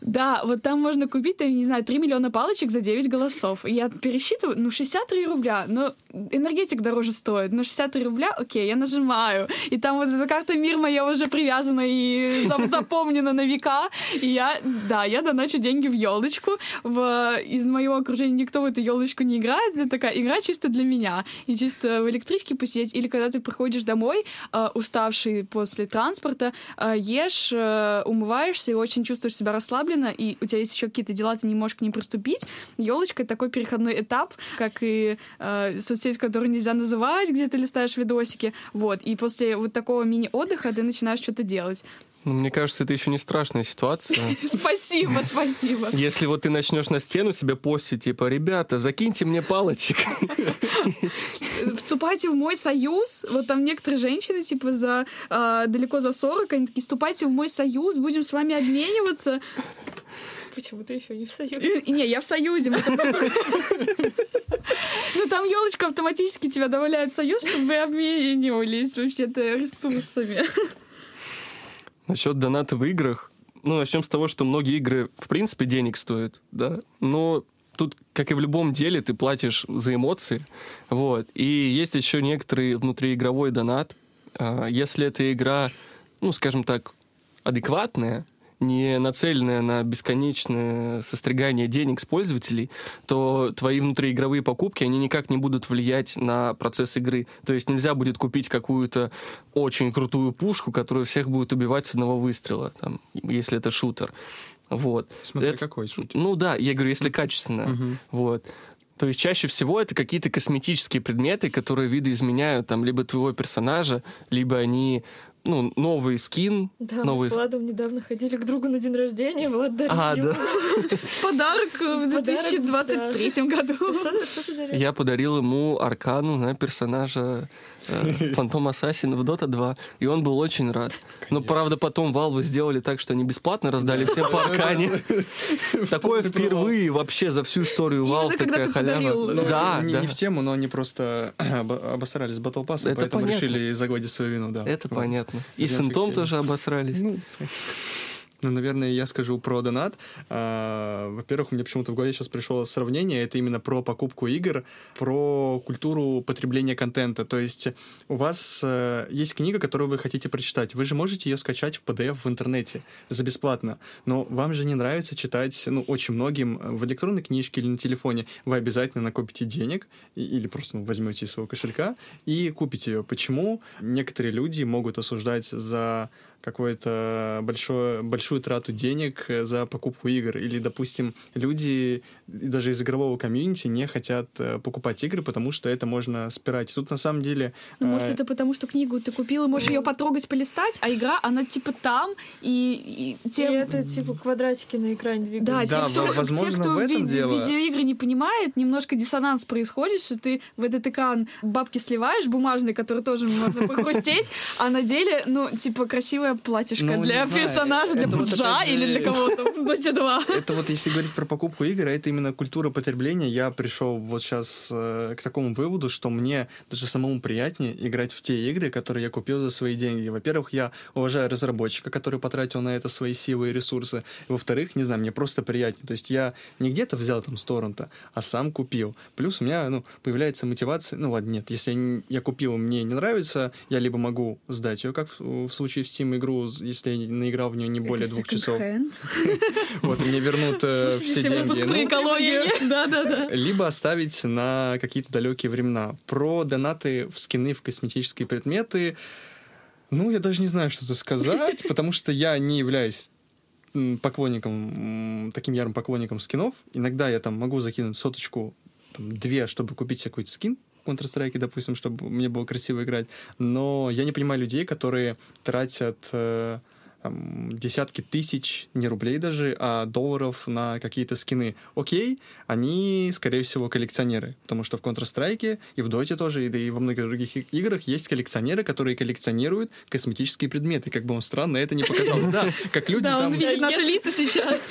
Да, вот там можно купить, там, не знаю, 3 миллиона палочек за 9 голосов. Я пересчитываю, ну, 63 рубля, но энергетик дороже стоит, но 63 рубля, окей, я нажимаю. И там вот эта карта мир моя уже привязана и зап- запомнена на века. И я, да, я доначу деньги в елочку. В, из моего окружения никто в эту елочку не играет. Это такая игра чисто для меня. И чисто в электричке посидеть. Или когда ты приходишь домой, э, уставший после транспорта, э, ешь, э, умываешься и очень чувствуешь себя расслабленно, и у тебя есть еще какие-то дела, ты не можешь к ним приступить. Елочка — это такой переходной этап, как и э, соцсеть, которую нельзя называть, где ты листаешь видосики. Вот. И после вот такого мини-отдыха ты начинаешь что-то делать. Ну, мне кажется, это еще не страшная ситуация. Спасибо, спасибо. Если вот ты начнешь на стену себе постить, типа, ребята, закиньте мне палочек. Вступайте в мой союз. Вот там некоторые женщины, типа, за а, далеко за 40, они такие, вступайте в мой союз, будем с вами обмениваться. Почему ты еще не в союзе? Не, я в союзе. Ну, там елочка автоматически тебя добавляет в союз, чтобы вы обменивались вообще-то ресурсами. Насчет доната в играх. Ну, начнем с того, что многие игры, в принципе, денег стоят, да. Но тут, как и в любом деле, ты платишь за эмоции. Вот. И есть еще некоторый внутриигровой донат. А, Если эта игра, ну, скажем так, адекватная, не нацеленная на бесконечное состригание денег с пользователей, то твои внутриигровые покупки, они никак не будут влиять на процесс игры. То есть нельзя будет купить какую-то очень крутую пушку, которая всех будет убивать с одного выстрела, там, если это шутер. Вот. Смотря Это- какой шутер. Ну да, я говорю, если качественная. Мгм. Вот. То есть чаще всего это какие-то косметические предметы, которые видоизменяют там либо твоего персонажа, либо они ну, новый скин, Да, новый... мы с Владом недавно ходили к другу на день рождения, Влад дарил А, ему. да. Подарок в Подарок, 2023 году. Я подарил ему аркану на персонажа Фантом Ассасин в Дота 2, и он был очень рад. Но, правда, потом Valve сделали так, что они бесплатно раздали всем по аркане. Такое впервые вообще за всю историю Valve такая халява. да. Да, не, в тему, но они просто обо- обосрались с Battle Pass, Это поэтому решили загладить свою вину, да. Это понятно. И с Интом тоже обосрались. Ну, наверное, я скажу про донат. А, Во-первых, мне почему-то в голове сейчас пришло сравнение. Это именно про покупку игр, про культуру потребления контента. То есть у вас э, есть книга, которую вы хотите прочитать. Вы же можете ее скачать в PDF в интернете за бесплатно. Но вам же не нравится читать, ну, очень многим э, в электронной книжке или на телефоне. Вы обязательно накопите денег или просто ну, возьмете из своего кошелька и купите ее. Почему некоторые люди могут осуждать за какую-то большое, большую трату денег э, за покупку игр. Или, допустим, люди даже из игрового комьюнити не хотят э, покупать игры, потому что это можно спирать. И Тут на самом деле... Ну, может, э, это потому, что книгу ты купил, и можешь ее потрогать, полистать, а игра, она типа там, и, и И те... это типа квадратики на экране двигаются. Да, Да, те, кто, во- возможно, те, кто в этом ви- дело. видеоигры не понимает, немножко диссонанс происходит, что ты в этот экран бабки сливаешь, бумажный, который тоже можно похрустеть, а на деле, ну, типа, красивое платьишко Ну, для знаю. персонажа, для Это вот или для кого-то в Доте 2. Это вот если говорить про покупку игр, это именно культура потребления. Я пришел вот сейчас к такому выводу, что мне даже самому приятнее играть в те игры, которые я купил за свои деньги. Во-первых, я уважаю разработчика, который потратил на это свои силы и ресурсы. Во-вторых, не знаю, мне просто приятнее. То есть я не где-то взял там с торрента, а сам купил. Плюс у меня ну, появляется мотивация. Ну ладно, нет, если я, я купил, мне не нравится, я либо могу сдать ее, как в, в случае в Steam игру, если я наиграл в нее не более Это двух часов. Вот, и мне вернут э, все деньги. Ну, либо оставить на какие-то далекие времена. Про донаты в скины, в косметические предметы, ну, я даже не знаю, что-то сказать, потому что я не являюсь поклонником, таким ярым поклонником скинов. Иногда я там могу закинуть соточку, там, две, чтобы купить себе какой-то скин в Counter-Strike, допустим, чтобы мне было красиво играть. Но я не понимаю людей, которые тратят э, там, десятки тысяч, не рублей даже, а долларов на какие-то скины. Окей, они, скорее всего, коллекционеры, потому что в Counter-Strike и в Dota тоже, и, да и во многих других играх есть коллекционеры, которые коллекционируют косметические предметы. Как бы вам странно это не показалось. Да, как люди Да, там он видит наши лица сейчас.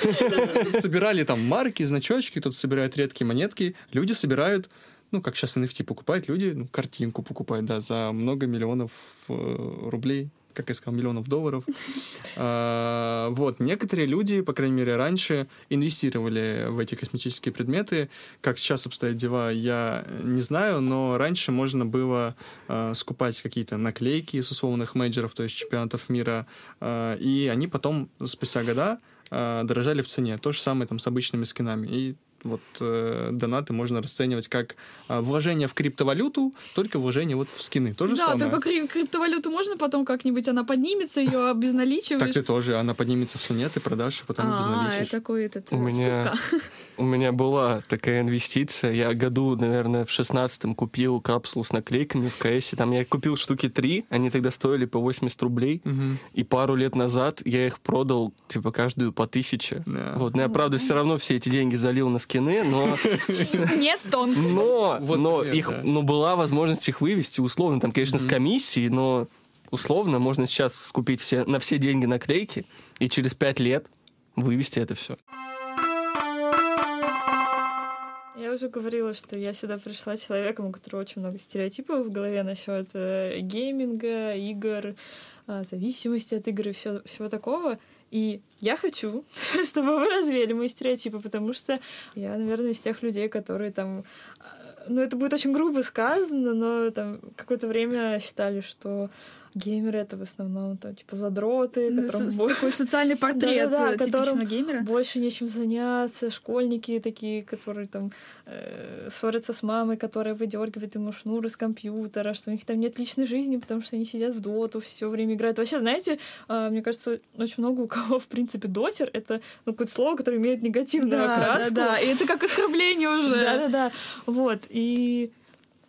собирали там марки, значочки, кто-то собирает редкие монетки, люди собирают ну, как сейчас NFT покупают люди, ну, картинку покупают, да, за много миллионов э, рублей, как я сказал, миллионов долларов. А, вот, некоторые люди, по крайней мере, раньше инвестировали в эти косметические предметы. Как сейчас обстоят дела, я не знаю, но раньше можно было э, скупать какие-то наклейки с условных мейджеров, то есть чемпионатов мира, э, и они потом, спустя года, э, дорожали в цене. То же самое там с обычными скинами. И вот э, донаты можно расценивать как э, вложение в криптовалюту, только вложение вот в скины. То же Да, самое. только кри- криптовалюту можно потом как-нибудь, она поднимется, ее обезналичиваешь. Так ты тоже, она поднимется в цене, ты продашь, и потом А, обезналичишь. это такой этот У э, меня, скупка. у меня была такая инвестиция. Я году, наверное, в шестнадцатом купил капсулу с наклейками в КСе. Там я купил штуки три, они тогда стоили по 80 рублей. И пару лет назад я их продал, типа, каждую по тысяче. Да. Вот, но я, правда, все равно все эти деньги залил на скины, но, Не стон. но, Вот но их, да. ну, была возможность их вывести условно. Там, конечно, с комиссией, но условно можно сейчас скупить все, на все деньги наклейки и через пять лет вывести это все. Я уже говорила, что я сюда пришла человеком, у которого очень много стереотипов в голове насчет э, гейминга, игр, э, зависимости от игр и всего такого. И я хочу, чтобы вы развеяли мои стереотипы, потому что я, наверное, из тех людей, которые там... э, Ну, это будет очень грубо сказано, но там какое-то время считали, что геймеры — это в основном там, типа, задроты, Ну, которым с- бо- Такой социальный портрет Да-да-да, э, которым типичного геймера. больше нечем заняться, школьники такие, которые там э, ссорятся с мамой, которая выдергивает ему шнур из компьютера, что у них там нет личной жизни, потому что они сидят в доту, все время играют. Вообще, знаете, а, мне кажется, очень много у кого, в принципе, дотер — это ну, какое-то слово, которое имеет негативную Да, да, окраску. да. И это как оскорбление уже. Да-да-да. Вот. И,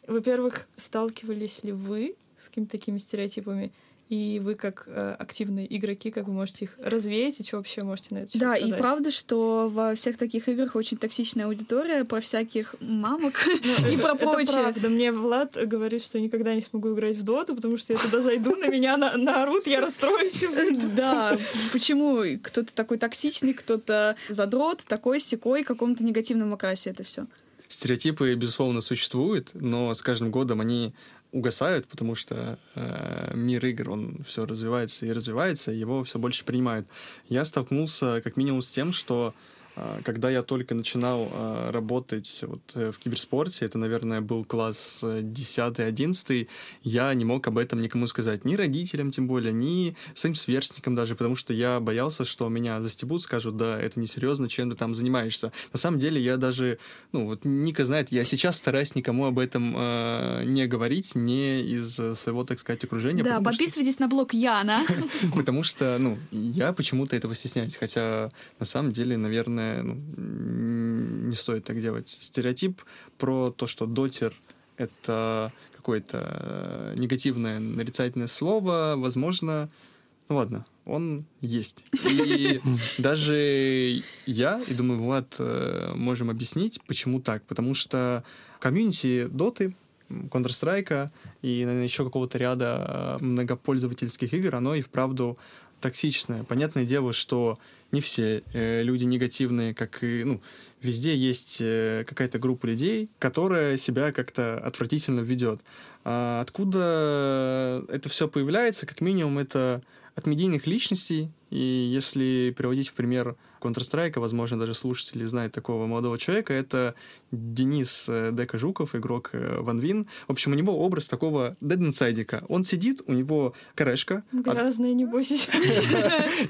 во-первых, сталкивались ли вы с какими-то такими стереотипами? И вы, как э, активные игроки, как вы можете их развеять, и что вообще можете на это Да, и сказать? правда, что во всех таких играх очень токсичная аудитория про всяких мамок и про Ну, Это прочее. правда. Мне Влад говорит, что я никогда не смогу играть в доту, потому что я туда зайду, на меня на- наорут, я расстроюсь. и. Да, почему кто-то такой токсичный, кто-то задрот, такой секой, каком-то негативном окрасе это все. Стереотипы, безусловно, существуют, но с каждым годом они угасают, потому что э, мир игр, он все развивается и развивается, его все больше принимают. Я столкнулся как минимум с тем, что э, когда я только начинал э, работать вот, э, в киберспорте, это, наверное, был класс э, 10-11, я не мог об этом никому сказать, ни родителям тем более, ни своим сверстникам даже, потому что я боялся, что меня застебут, скажут, да, это несерьезно, чем ты там занимаешься. На самом деле я даже, ну вот Ника знает, я сейчас стараюсь никому об этом э, не говорить, не из э, своего, так сказать, окружения. Да, потому что- подписывайтесь на блог Яна. Потому что, ну, я почему-то этого стесняюсь. Хотя, на самом деле, наверное, ну, м, не стоит так делать. Стереотип про то, что дотер — это какое-то э, негативное, нарицательное слово, возможно, ну ладно, он есть. И даже я, и думаю, Влад, э, можем объяснить, почему так. Потому что комьюнити доты, Counter-Strike и, наверное, еще какого-то ряда э, многопользовательских игр, оно и вправду токсичное. Понятное дело, что не все э, люди негативные, как и, ну, везде есть э, какая-то группа людей, которая себя как-то отвратительно ведет. А откуда это все появляется? Как минимум, это от медийных личностей. И если приводить в пример Counter-Strike, возможно, даже слушатели знают такого молодого человека, это Денис э, Дека Жуков, игрок э, Ван Вин. В общем, у него образ такого дед-инсайдика. Он сидит, у него корешка. Грязная, небось, еще.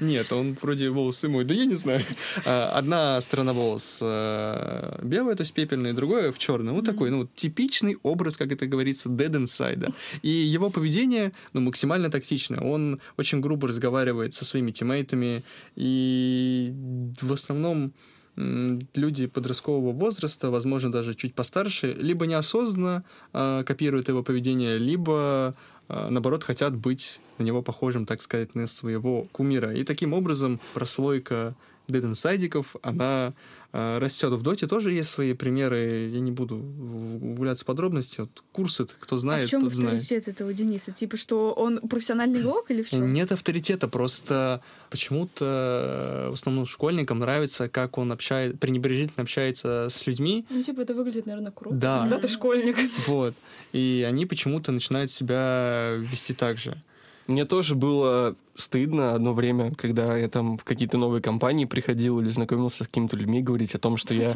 Нет, он вроде волосы мой, да я не знаю. А, Одна сторона волос э, белая, то есть пепельная, другая в черную. Вот такой, ну, типичный образ, как это говорится, dead inside. И его поведение, ну, максимально токсичное. Он очень грубо разговаривает со своими тиммейтами, и в основном люди подросткового возраста, возможно, даже чуть постарше, либо неосознанно э, копируют его поведение, либо а, наоборот, хотят быть на него похожим, так сказать, на своего кумира. И таким образом прослойка Inside, она э, растет. В Доте тоже есть свои примеры, я не буду углубляться в подробности. Вот курсы, кто а знает, в чем тот знает. авторитет этого Дениса? Типа, что он профессиональный игрок или в чем? Нет авторитета, просто почему-то э, в основном школьникам нравится, как он общается, пренебрежительно общается с людьми. Ну, типа, это выглядит, наверное, круто. Да. Когда ты школьник. Вот. И они почему-то начинают себя вести так же. Мне тоже было стыдно одно время, когда я там в какие-то новые компании приходил или знакомился с какими-то людьми, говорить о том, что я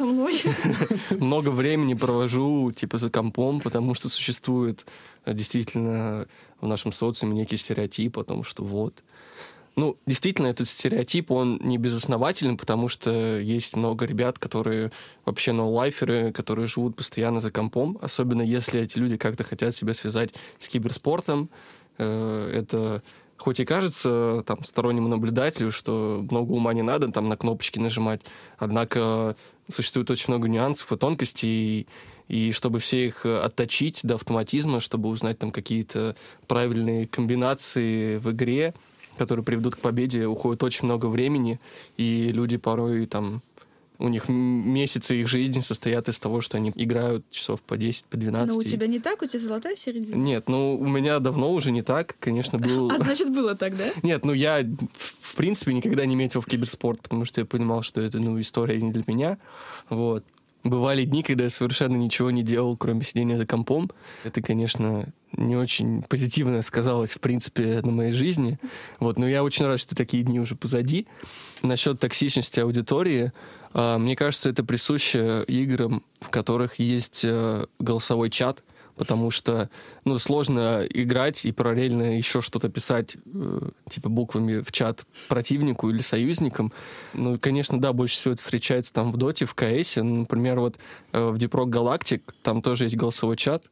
много времени провожу типа за компом, потому что существует э, действительно в нашем социуме некий стереотип о том, что вот. Ну, действительно, этот стереотип, он не безоснователен, потому что есть много ребят, которые вообще ноу-лайферы, которые живут постоянно за компом, особенно если эти люди как-то хотят себя связать с киберспортом. Э, Это хоть и кажется там стороннему наблюдателю, что много ума не надо там на кнопочки нажимать, однако существует очень много нюансов и тонкостей, и, и чтобы все их отточить до автоматизма, чтобы узнать там какие-то правильные комбинации в игре, которые приведут к победе, уходит очень много времени, и люди порой там у них месяцы их жизни состоят из того, что они играют часов по 10, по 12. Но Ну, у тебя не так, у тебя золотая середина. Нет, ну у меня давно уже не так, конечно, был... А значит, было так, да? Нет, ну я в в принципе никогда не метил в киберспорт, потому что я понимал, что это ну история не для меня. Вот. Бывали дни, когда я совершенно ничего не делал, кроме сидения за компом. Это, конечно, не очень позитивно сказалось, в принципе, на моей жизни. Вот, но я очень рад, что такие дни уже позади. Насчет токсичности аудитории, а, мне кажется, это присуще играм, в которых есть э, голосовой чат, потому что, ну, сложно играть и параллельно еще что-то писать, э, типа буквами в чат противнику или союзникам. Ну, конечно, да, больше всего это встречается там в Доте, в КС. Ну, например, вот э, в Rock Galactic там тоже есть голосовой чат,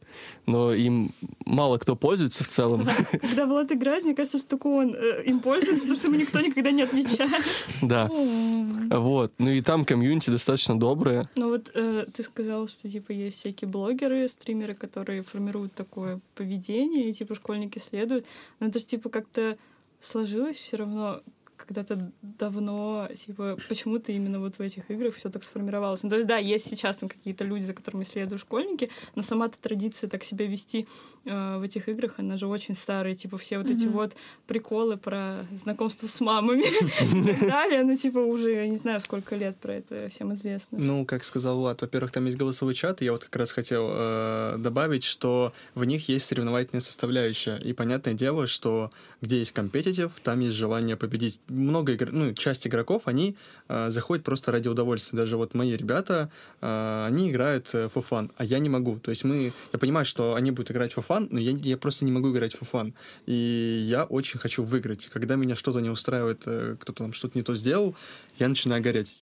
но им мало кто пользуется в целом. Когда Влад играет, мне кажется, что только он э, им пользуется, потому что ему никто никогда не отвечает. Да. Вот. Ну и там комьюнити достаточно доброе. Но вот э, ты сказал, что типа есть всякие блогеры, стримеры, которые формируют такое поведение, и типа школьники следуют. Но это же типа как-то сложилось все равно когда-то давно, типа, почему-то именно вот в этих играх все так сформировалось. Ну, то есть, да, есть сейчас там какие-то люди, за которыми следуют школьники, но сама-то традиция так себя вести э, в этих играх, она же очень старая, типа, все вот эти Мгм. вот приколы про знакомство с мамами и так далее, ну, типа, уже, я не знаю, сколько лет про это всем известно. Ну, как сказал Влад, во-первых, там есть голосовой чат, и я вот как раз хотел э, добавить, что в них есть соревновательная составляющая. И понятное дело, что где есть компетитив, там есть желание победить. Много игр... ну, часть игроков, они э, заходят просто ради удовольствия. Даже вот мои ребята, э, они играют э, for fun, а я не могу. То есть мы... Я понимаю, что они будут играть for fun, но я, я просто не могу играть for fun. И я очень хочу выиграть. Когда меня что-то не устраивает, э, кто-то там что-то не то сделал, я начинаю гореть.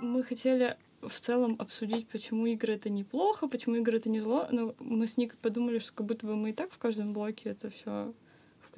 Мы хотели в целом обсудить, почему игры это неплохо, почему игры это не зло, но мы с Никой подумали, что как будто бы мы и так в каждом блоке это все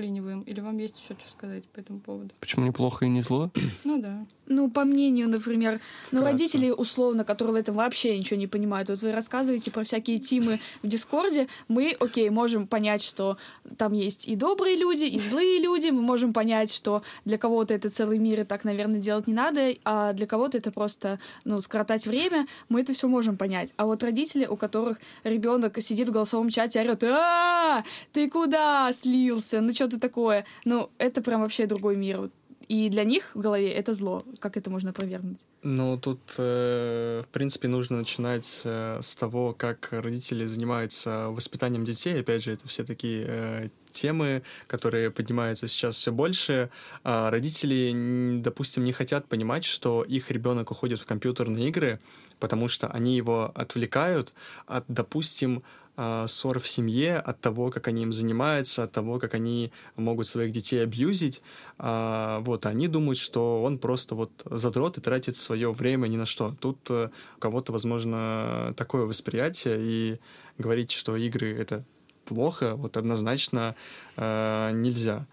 вклиниваем. Или вам есть еще что сказать по этому поводу? Почему неплохо и не зло? Ну да. Ну, по мнению, например, ну, Вкратце. родители, условно, которые в этом вообще ничего не понимают. Вот вы рассказываете про всякие тимы в Дискорде. Мы, окей, можем понять, что там есть и добрые люди, и злые люди. Мы можем понять, что для кого-то это целый мир, и так, наверное, делать не надо, а для кого-то это просто, ну, скоротать время. Мы это все можем понять. А вот родители, у которых ребенок сидит в голосовом чате, орет, а ты куда слился? Ну, что ты такое? Ну, это прям вообще другой мир. И для них в голове это зло. Как это можно опровергнуть? Ну, тут, э, в принципе, нужно начинать э, с того, как родители занимаются воспитанием детей. Опять же, это все такие э, темы, которые поднимаются сейчас все больше. А родители, допустим, не хотят понимать, что их ребенок уходит в компьютерные игры, потому что они его отвлекают от, допустим, а, ссор в семье, от того, как они им занимаются, от того, как они могут своих детей абьюзить. А, вот, они думают, что он просто вот задрот и тратит свое время ни на что. Тут э, у кого-то, возможно, такое восприятие, и говорить, что игры — это плохо, вот однозначно э, нельзя.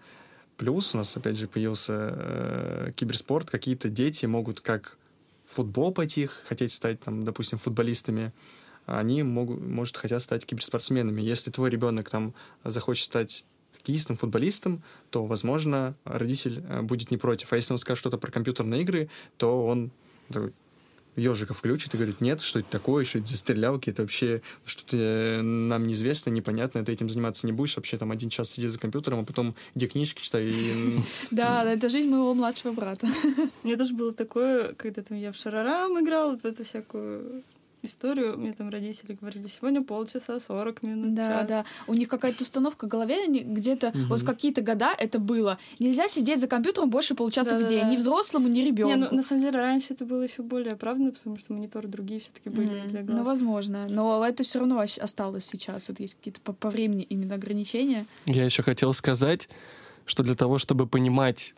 Плюс у нас, опять же, появился э, киберспорт. Какие-то дети могут как футбол пойти, хотеть стать, там, допустим, футболистами, они могут, может, хотят стать киберспортсменами. Если твой ребенок там захочет стать хоккеистом, футболистом, то, возможно, родитель э, будет не против. А если он скажет что-то про компьютерные игры, то он такой, ежика включит и говорит, нет, что это такое, что это за стрелялки, это вообще что-то э, нам неизвестно, непонятно, ты этим заниматься не будешь, вообще там один час сидеть за компьютером, а потом иди книжки читай. И... Да, это жизнь моего младшего брата. У меня тоже было такое, когда там я в Шарарам играла, вот в эту всякую историю, мне там родители говорили, сегодня полчаса, 40 минут, Да, час. да. У них какая-то установка в голове, они где-то вот в какие-то года это было. Нельзя сидеть за компьютером больше получаса в день, Да-да-да. ни взрослому, ни Не, ребенку. ну, на самом деле, раньше это было еще более оправданно, потому что мониторы другие все-таки были для глаз. Ну, возможно. Но это все равно ос- осталось сейчас. Это есть какие-то по, по времени именно ограничения. Я еще хотел сказать, что для того, чтобы понимать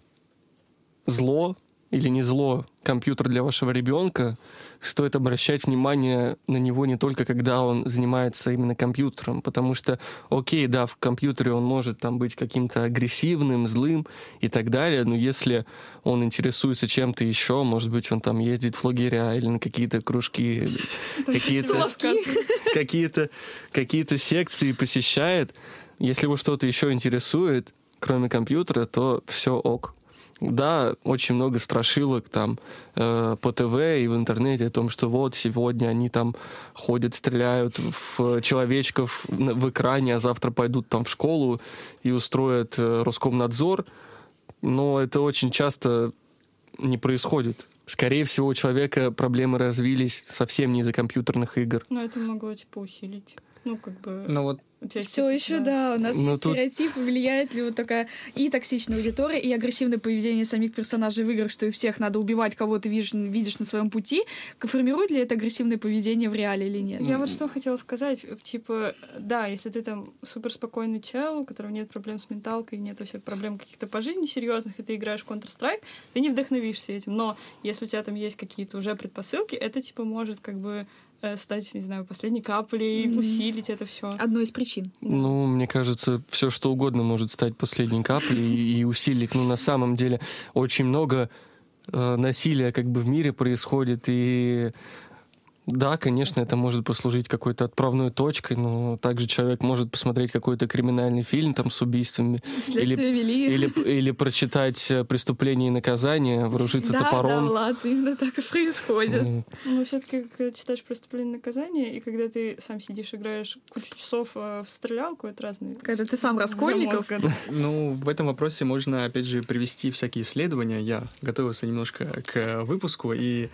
зло или не зло компьютер для вашего ребенка, стоит обращать внимание на него не только когда он занимается именно компьютером, потому что, окей, да, в компьютере он может там быть каким-то агрессивным, злым и так далее, но если он интересуется чем-то еще, может быть, он там ездит в лагеря или на какие-то кружки, какие-то какие-то какие-то секции посещает, если его что-то еще интересует, кроме компьютера, то все ок. Да, очень много страшилок там э, по ТВ и в интернете о том, что вот сегодня они там ходят, стреляют в человечков на- в экране, а завтра пойдут там в школу и устроят э, Роскомнадзор. Но это очень часто не происходит. Скорее всего, у человека проблемы развились совсем не из-за компьютерных игр. Но это могло, типа, усилить. Ну, как бы... Ну вот у тебя Все еще, да, у нас Ну, есть тут- стереотипы, влияет ли вот такая и токсичная аудитория, и агрессивное поведение самих персонажей в играх, что и всех надо убивать, кого ты видишь, видишь на своем пути. Формирует ли это агрессивное поведение в реале или нет? Я вот что хотела сказать. Типа, да, если ты там супер спокойный чел, у которого нет проблем с менталкой, нет вообще проблем каких-то по жизни серьезных, и ты играешь в Counter-Strike, ты не вдохновишься этим. Но если у тебя там есть какие-то уже предпосылки, это типа может как бы стать, не знаю, последней каплей, Мгм. усилить это все. Одной из причин. Ну, мне кажется, все что угодно может стать последней каплей и, и усилить. Ну, на самом деле, очень много э, насилия как бы в мире происходит, и да, конечно, это может послужить какой-то отправной точкой, но также человек может посмотреть какой-то криминальный фильм там с убийствами, Следствие вели. или, или прочитать э, «Преступление и наказание», вооружиться да, топором. да, Влад, именно так и происходит. Ну, Ну, все-таки, когда читаешь преступление и наказание, и когда ты сам сидишь, играешь кучу часов э, в стрелялку, это разные. Когда ты сам Раскольников. Ну, в этом вопросе можно, опять же, привести всякие исследования. Я готовился немножко к выпуску и,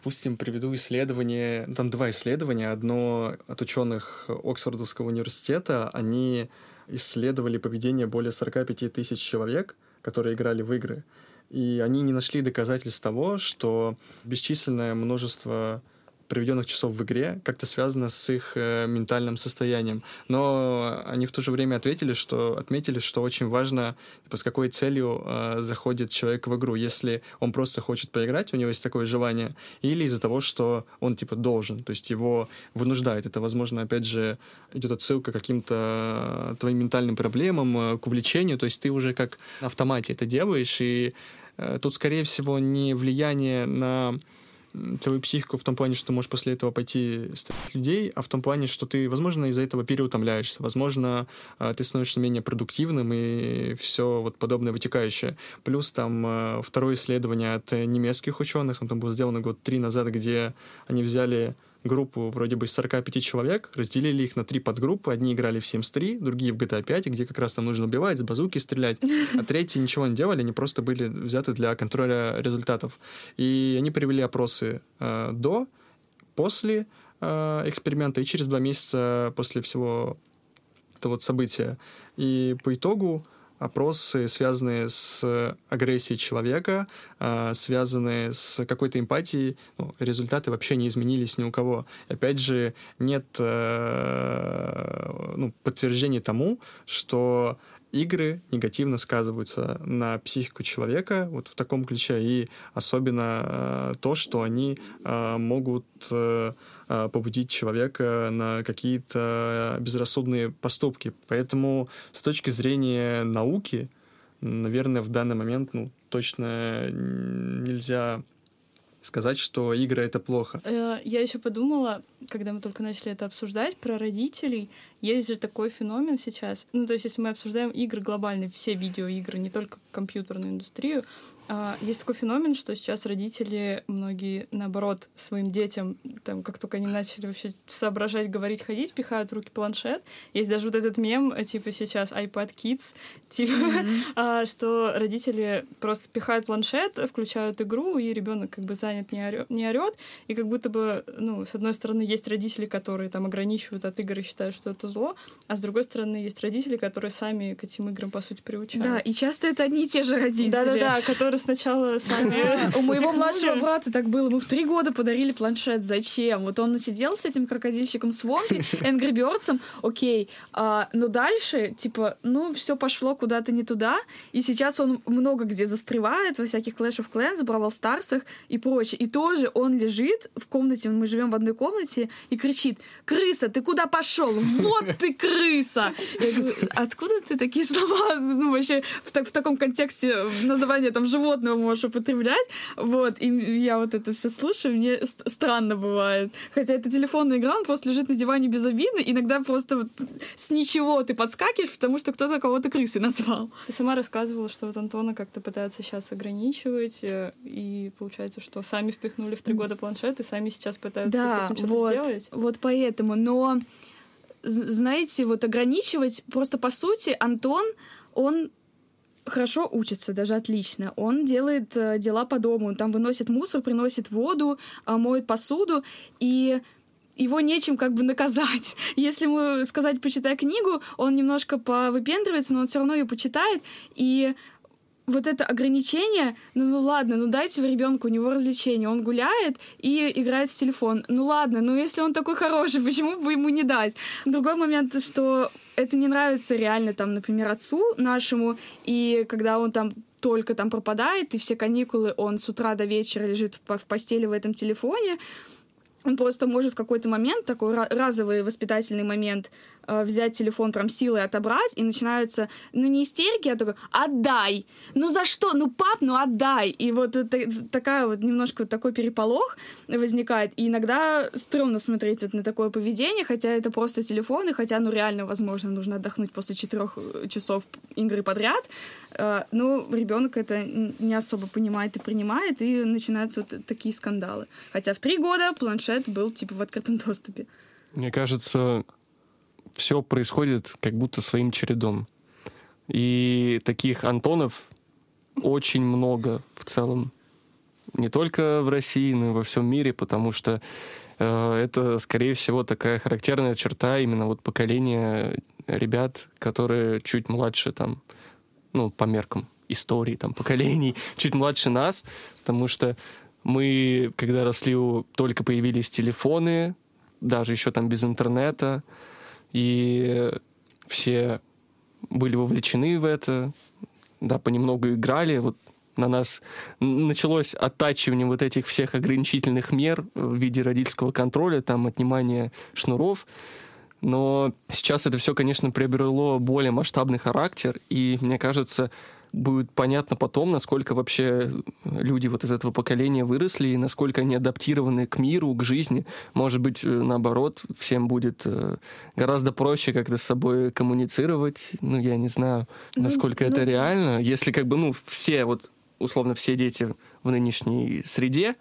допустим, приведу исследование, там два исследования. Одно от ученых Оксфордовского университета. Они исследовали поведение более 45 тысяч человек, которые играли в игры. И они не нашли доказательств того, что бесчисленное множество проведенных часов в игре как-то связано с их э, ментальным состоянием. Но они в то же время ответили, что отметили, что очень важно, типа, с какой целью э, заходит человек в игру. Если он просто хочет поиграть, у него есть такое желание, или из-за того, что он типа должен, то есть его вынуждает. Это, возможно, опять же, идет отсылка к каким-то твоим ментальным проблемам, э, к увлечению. То есть ты уже как на автомате это делаешь, и э, тут, скорее всего, не влияние на твою психику в том плане, что ты можешь после этого пойти стрелять людей, а в том плане, что ты, возможно, из-за этого переутомляешься, возможно, э, ты становишься менее продуктивным и все вот подобное вытекающее. Плюс там э, второе исследование от немецких ученых, там было сделано год три назад, где они взяли группу вроде бы из 45 человек, разделили их на три подгруппы. Одни играли в Sims 3, другие в GTA 5, где как раз там нужно убивать, с базуки стрелять, а третьи ничего не делали, они просто были взяты для контроля результатов. И они провели опросы э, до, после э, эксперимента и через два месяца после всего этого вот события. И по итогу опросы, связанные с агрессией человека, э, связанные с какой-то эмпатией, ну, результаты вообще не изменились ни у кого. Опять же, нет э, ну, подтверждений тому, что игры негативно сказываются на психику человека вот в таком ключе, и особенно э, то, что они э, могут побудить человека на какие-то безрассудные поступки. Поэтому с точки зрения науки, наверное, в данный момент ну, точно нельзя сказать, что игры это плохо. Э, Я еще подумала, когда мы только начали это обсуждать, про родителей. Есть же такой феномен сейчас. Ну, то есть, если мы обсуждаем игры глобальные, все видеоигры, не только компьютерную индустрию, а, есть такой феномен, что сейчас родители, многие, наоборот, своим детям, там, как только они начали вообще соображать, говорить, ходить, пихают в руки планшет. Есть даже вот этот мем, э, типа сейчас iPad Kids, типа, а, что родители просто пихают планшет, включают игру, и ребенок как бы занят, не орет, не орет, и как будто бы, ну, с одной стороны, есть родители, которые там ограничивают от игр и считают, что это зло, а с другой стороны, есть родители, которые сами к этим играм, по сути, приучают. Да, и часто это одни и те же родители. Да-да-да, которые сначала сами... У моего младшего брата так было. Мы в три года подарили планшет. Зачем? Вот он сидел с этим крокодильщиком Свомпи, Angry Birds, окей. А, но дальше, типа, ну, все пошло куда-то не туда. И сейчас он много где застревает, во всяких Clash of Clans, Бравл Старсах и прочее. И тоже он лежит в комнате, мы живем в одной комнате, и кричит, крыса, ты куда пошел? Вот ты крыса! Я говорю, откуда ты такие слова, ну, вообще, в, так- в таком контексте название там животного можешь употреблять? Вот, и я вот это все слушаю, мне ст- странно бывает. Хотя это телефонная игра, он просто лежит на диване безобидно, иногда просто вот с ничего ты подскакиваешь, потому что кто-то кого-то крысой назвал. Ты сама рассказывала, что вот Антона как-то пытаются сейчас ограничивать, э, и получается, что сами впихнули в три года планшет, и сами сейчас пытаются с Да, этим что-то вот, сделать. вот поэтому. Но, знаете, вот ограничивать, просто по сути, Антон, он хорошо учится, даже отлично. Он делает э, дела по дому, он там выносит мусор, приносит воду, а, моет посуду, и его нечем как бы наказать. Если ему сказать «почитай книгу», он немножко повыпендривается, но он все равно ее почитает, и вот это ограничение, ну, ну ладно, ну дайте вы ребенку, у него развлечение, он гуляет и играет в телефон. Ну ладно, ну если он такой хороший, почему бы ему не дать? Другой момент, что это не нравится реально, там, например, отцу нашему, и когда он там только там пропадает, и все каникулы он с утра до вечера лежит в по- в постели в этом телефоне, он просто может в какой-то момент, такой ра- разовый воспитательный момент, э, взять телефон прям силой отобрать, и начинаются, ну, не истерики, а такой, отдай! Ну, за что? Ну, пап, ну, отдай! И вот это, такая вот немножко такой переполох возникает, и иногда стрёмно смотреть вот на такое поведение, хотя это просто телефон, и хотя, ну, реально, возможно, нужно отдохнуть после четырех часов игры подряд, э, ну, ребенок это не особо понимает и принимает, и начинаются вот такие скандалы. Хотя в три года планшет был, типа, в открытом доступе. Мне кажется, все происходит как будто своим чередом. И таких Антонов очень много в целом. Не только в России, но и во всем мире, потому что э, это, скорее всего, такая характерная черта именно вот поколения ребят, которые чуть младше там, ну, по меркам истории, там, поколений, чуть младше нас, потому что мы, когда росли, только появились телефоны, даже еще там без интернета, и все были вовлечены в это, да, понемногу играли, вот на нас началось оттачивание вот этих всех ограничительных мер в виде родительского контроля, там, отнимания шнуров, но сейчас это все, конечно, приобрело более масштабный характер, и мне кажется, будет понятно потом, насколько вообще люди вот из этого поколения выросли и насколько они адаптированы к миру, к жизни. Может быть, э, наоборот, всем будет э, гораздо проще как-то с собой коммуницировать. Ну, я не знаю, Ну, насколько ну, это реально. Если как бы, ну, все, вот, условно, все дети в нынешней среде,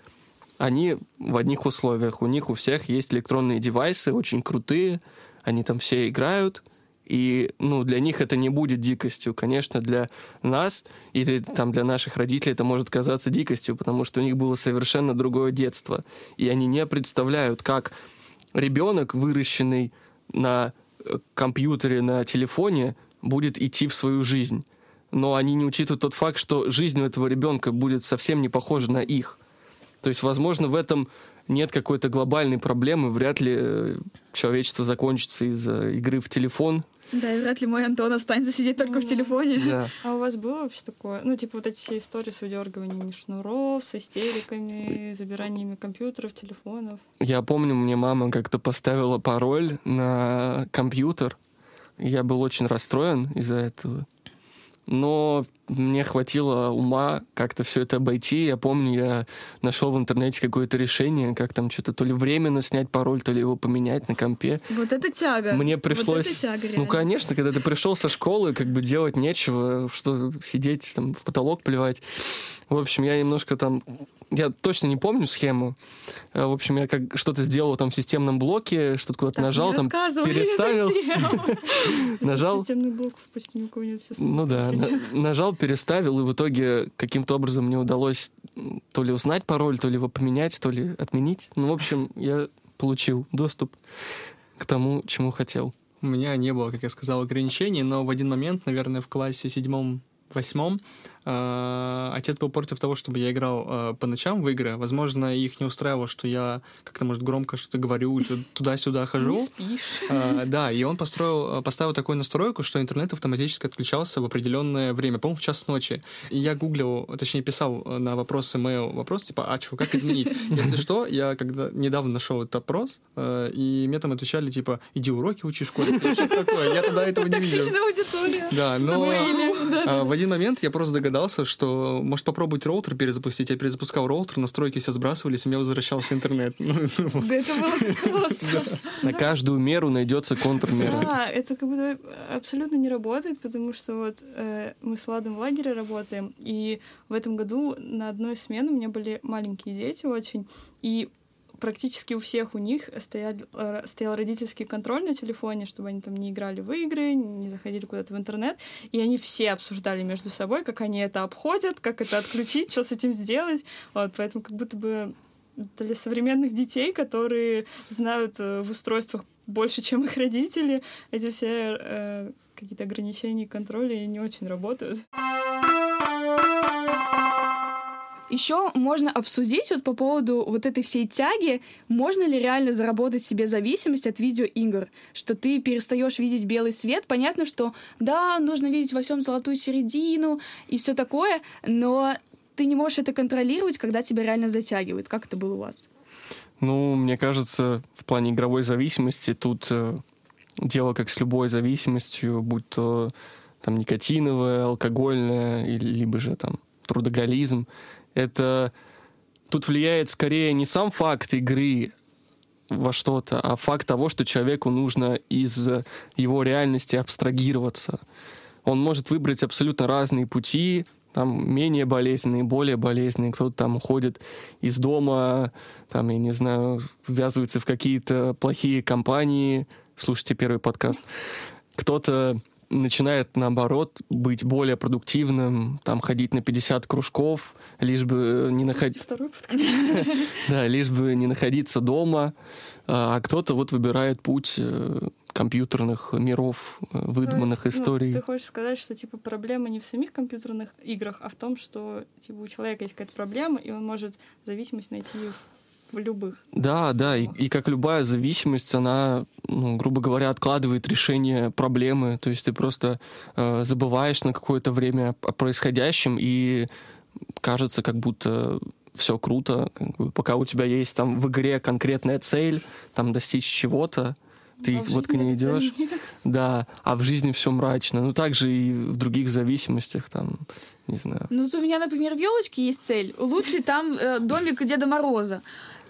они в одних условиях. У них у всех есть электронные девайсы, очень крутые, они там все играют, и ну, для них это не будет дикостью. Конечно, для нас или там, для наших родителей это может казаться дикостью, потому что у них было совершенно другое детство. И они не представляют, как ребенок, выращенный на э, компьютере, на телефоне, будет идти в свою жизнь. Но они не учитывают тот факт, что жизнь у этого ребенка будет совсем не похожа на их. То есть, возможно, в этом нет какой-то глобальной проблемы, вряд ли э, человечество закончится из-за игры в телефон. Да, и вряд ли мой Антон останется сидеть только в телефоне. Да. А у вас было вообще такое? Ну, типа вот эти все истории с выдергиванием шнуров, с истериками, забираниями компьютеров, телефонов. Я помню, мне мама как-то поставила пароль на компьютер. Я был очень расстроен из-за этого. Но мне хватило ума как-то все это обойти. Я помню, я нашел в интернете какое-то решение, как там что-то то ли временно снять пароль, то ли его поменять на компе. Вот это тяга. Мне Вот пришлось... это тяга, ну, конечно, когда ты пришел со школы, как бы делать нечего, что сидеть там в потолок плевать. В общем, я немножко там... Я точно не помню схему. А, В общем, я как что-то сделал там в системном блоке, что-то куда-то Так, нажал, не там переставил. нажал. Системных блоков почти ни у кого нет. Ну да, нажал, переставил, и в итоге каким-то образом мне удалось то ли узнать пароль, то ли его поменять, то ли отменить. Ну, в общем, я получил доступ к тому, чему хотел. У меня не было, как я сказал, ограничений, но в один момент, наверное, в классе седьмом, восьмом, э, отец был против того, чтобы я играл э, по ночам в игры. Возможно, их не устраивало, что я как-то, может, громко что-то говорю, ту- туда-сюда хожу. Не спишь. А, да, и он построил, поставил такую настройку, что интернет автоматически отключался в определенное время, по-моему, в час ночи. И я гуглил, точнее, писал на вопрос email вопрос, типа, а что, как изменить? Если что, я когда недавно нашел этот опрос, и мне там отвечали, типа, иди уроки учи в школе, что-то такое. Я тогда этого не видел. Токсичная аудитория. Да, но а, в один момент я просто догадался, что может попробовать роутер перезапустить. Я перезапускал роутер, настройки все сбрасывались, у меня возвращался интернет. Ну. Да это было просто. На каждую меру найдется контрмера. Да, это как будто абсолютно не работает, потому что вот э, мы с Владом в лагере работаем, и в этом году на одной смене у меня были маленькие дети очень, и практически у всех у них стоял, э, стоял родительский контроль на телефоне, чтобы они там не играли в игры, не заходили куда-то в интернет, и они все обсуждали между собой, как они это обходят, как это отключить, что с этим сделать. Вот, поэтому как будто бы для современных детей, которые знают э, в устройствах больше, чем их родители, эти все э, какие-то ограничения и контроли не очень работают. Еще можно обсудить вот по поводу вот этой всей тяги, можно ли реально заработать себе зависимость от видеоигр, что ты перестаешь видеть белый свет. Понятно, что да, нужно видеть во всем золотую середину и все такое, но ты не можешь это контролировать, когда тебя реально затягивает. Как это было у вас? Ну, мне кажется, в плане игровой зависимости тут э, дело как с любой зависимостью, будь то там никотиновая, алкогольная, или либо же там трудоголизм. Это тут влияет скорее не сам факт игры во что-то, а факт того, что человеку нужно из его реальности абстрагироваться. Он может выбрать абсолютно разные пути, там менее болезненные, более болезненные. Кто-то там уходит из дома, там, я не знаю, ввязывается в какие-то плохие компании. Слушайте первый подкаст. Кто-то начинает, наоборот, быть более продуктивным, там, ходить на 50 кружков, лишь бы не находить... Да, лишь бы не находиться дома. А а кто-то вот выбирает путь э, компьютерных миров, э, выдуманных есть, ну, историй. ты хочешь сказать, что типа проблема не в самих компьютерных играх, а в том, что типа у человека есть какая-то проблема, и он может зависимость найти в, в любых. Да, да, и, и как любая зависимость, она, ну, грубо говоря, откладывает решение проблемы. То есть ты просто э, забываешь на какое-то время о происходящем, и кажется, как будто все круто, как бы, пока у тебя есть там в игре конкретная цель, там достичь чего-то, ты А вот к ней идешь, да, а в жизни все мрачно. Ну, также и в других зависимостях, там, не знаю. Ну, у меня, например, в елочке есть цель. Улучшить там э, домик Деда Мороза.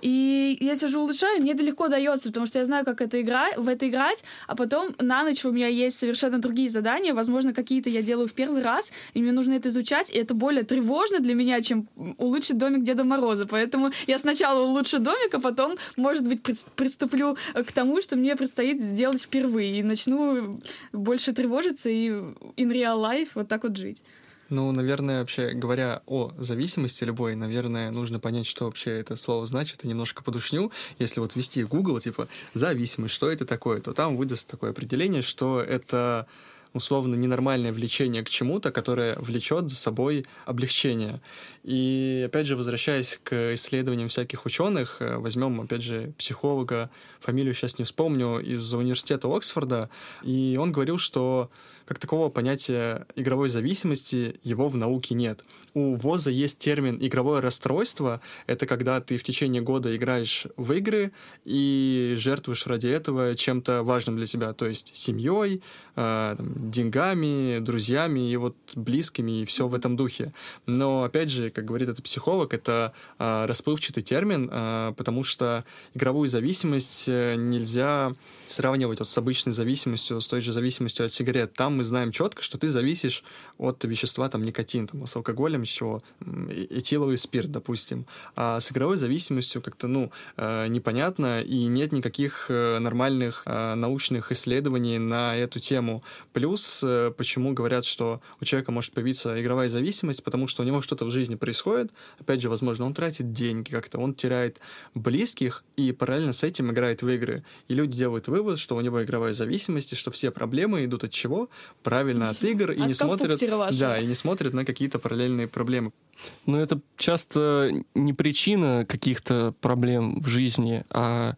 И я сижу, улучшаю, мне это легко дается, потому что я знаю, как это игра, в это играть, а потом на ночь у меня есть совершенно другие задания, возможно, какие-то я делаю в первый раз, и мне нужно это изучать, и это более тревожно для меня, чем улучшить домик Деда Мороза. Поэтому я сначала улучшу домик, а потом, может быть, прис- приступлю э, к тому, что мне предстоит сделать впервые, и начну больше тревожиться и in real life вот так вот жить. Ну, наверное, вообще говоря о зависимости любой, наверное, нужно понять, что вообще это слово значит, и немножко подушню. Если вот ввести Google, типа, зависимость, что это такое, то там выдаст такое определение, что это условно ненормальное влечение к чему-то, которое влечет за собой облегчение. И опять же, возвращаясь к исследованиям всяких ученых, э, возьмем, опять же, психолога, фамилию сейчас не вспомню, из университета Оксфорда, и он говорил, что как такового понятия игровой зависимости его в науке нет. У ВОЗа есть термин «игровое расстройство». Это когда ты в течение года играешь в игры и жертвуешь ради этого чем-то важным для себя, то есть семьей, э, там, деньгами, друзьями и вот близкими, и все в этом духе. Но, опять же, как говорит этот психолог, это а, расплывчатый термин, а, потому что игровую зависимость э, нельзя сравнивать вот с обычной зависимостью, с той же зависимостью от сигарет. Там мы знаем четко, что ты зависишь от вещества, там, никотин, там, с алкоголем еще, м, э- этиловый спирт, допустим. А с игровой зависимостью как-то, ну, э, непонятно, и нет никаких э, нормальных э, научных исследований на эту тему. Плюс, почему говорят, что у человека может появиться игровая зависимость, потому что у него что-то в жизни происходит, опять же, возможно, он тратит деньги как-то, он теряет близких, и параллельно с этим играет в игры. И люди делают вывод, что у него игровая зависимость, и что все проблемы идут от чего? Правильно, от игр, и От не смотрят... Да, и не смотрят на какие-то параллельные проблемы. Но это часто не причина каких-то проблем в жизни, а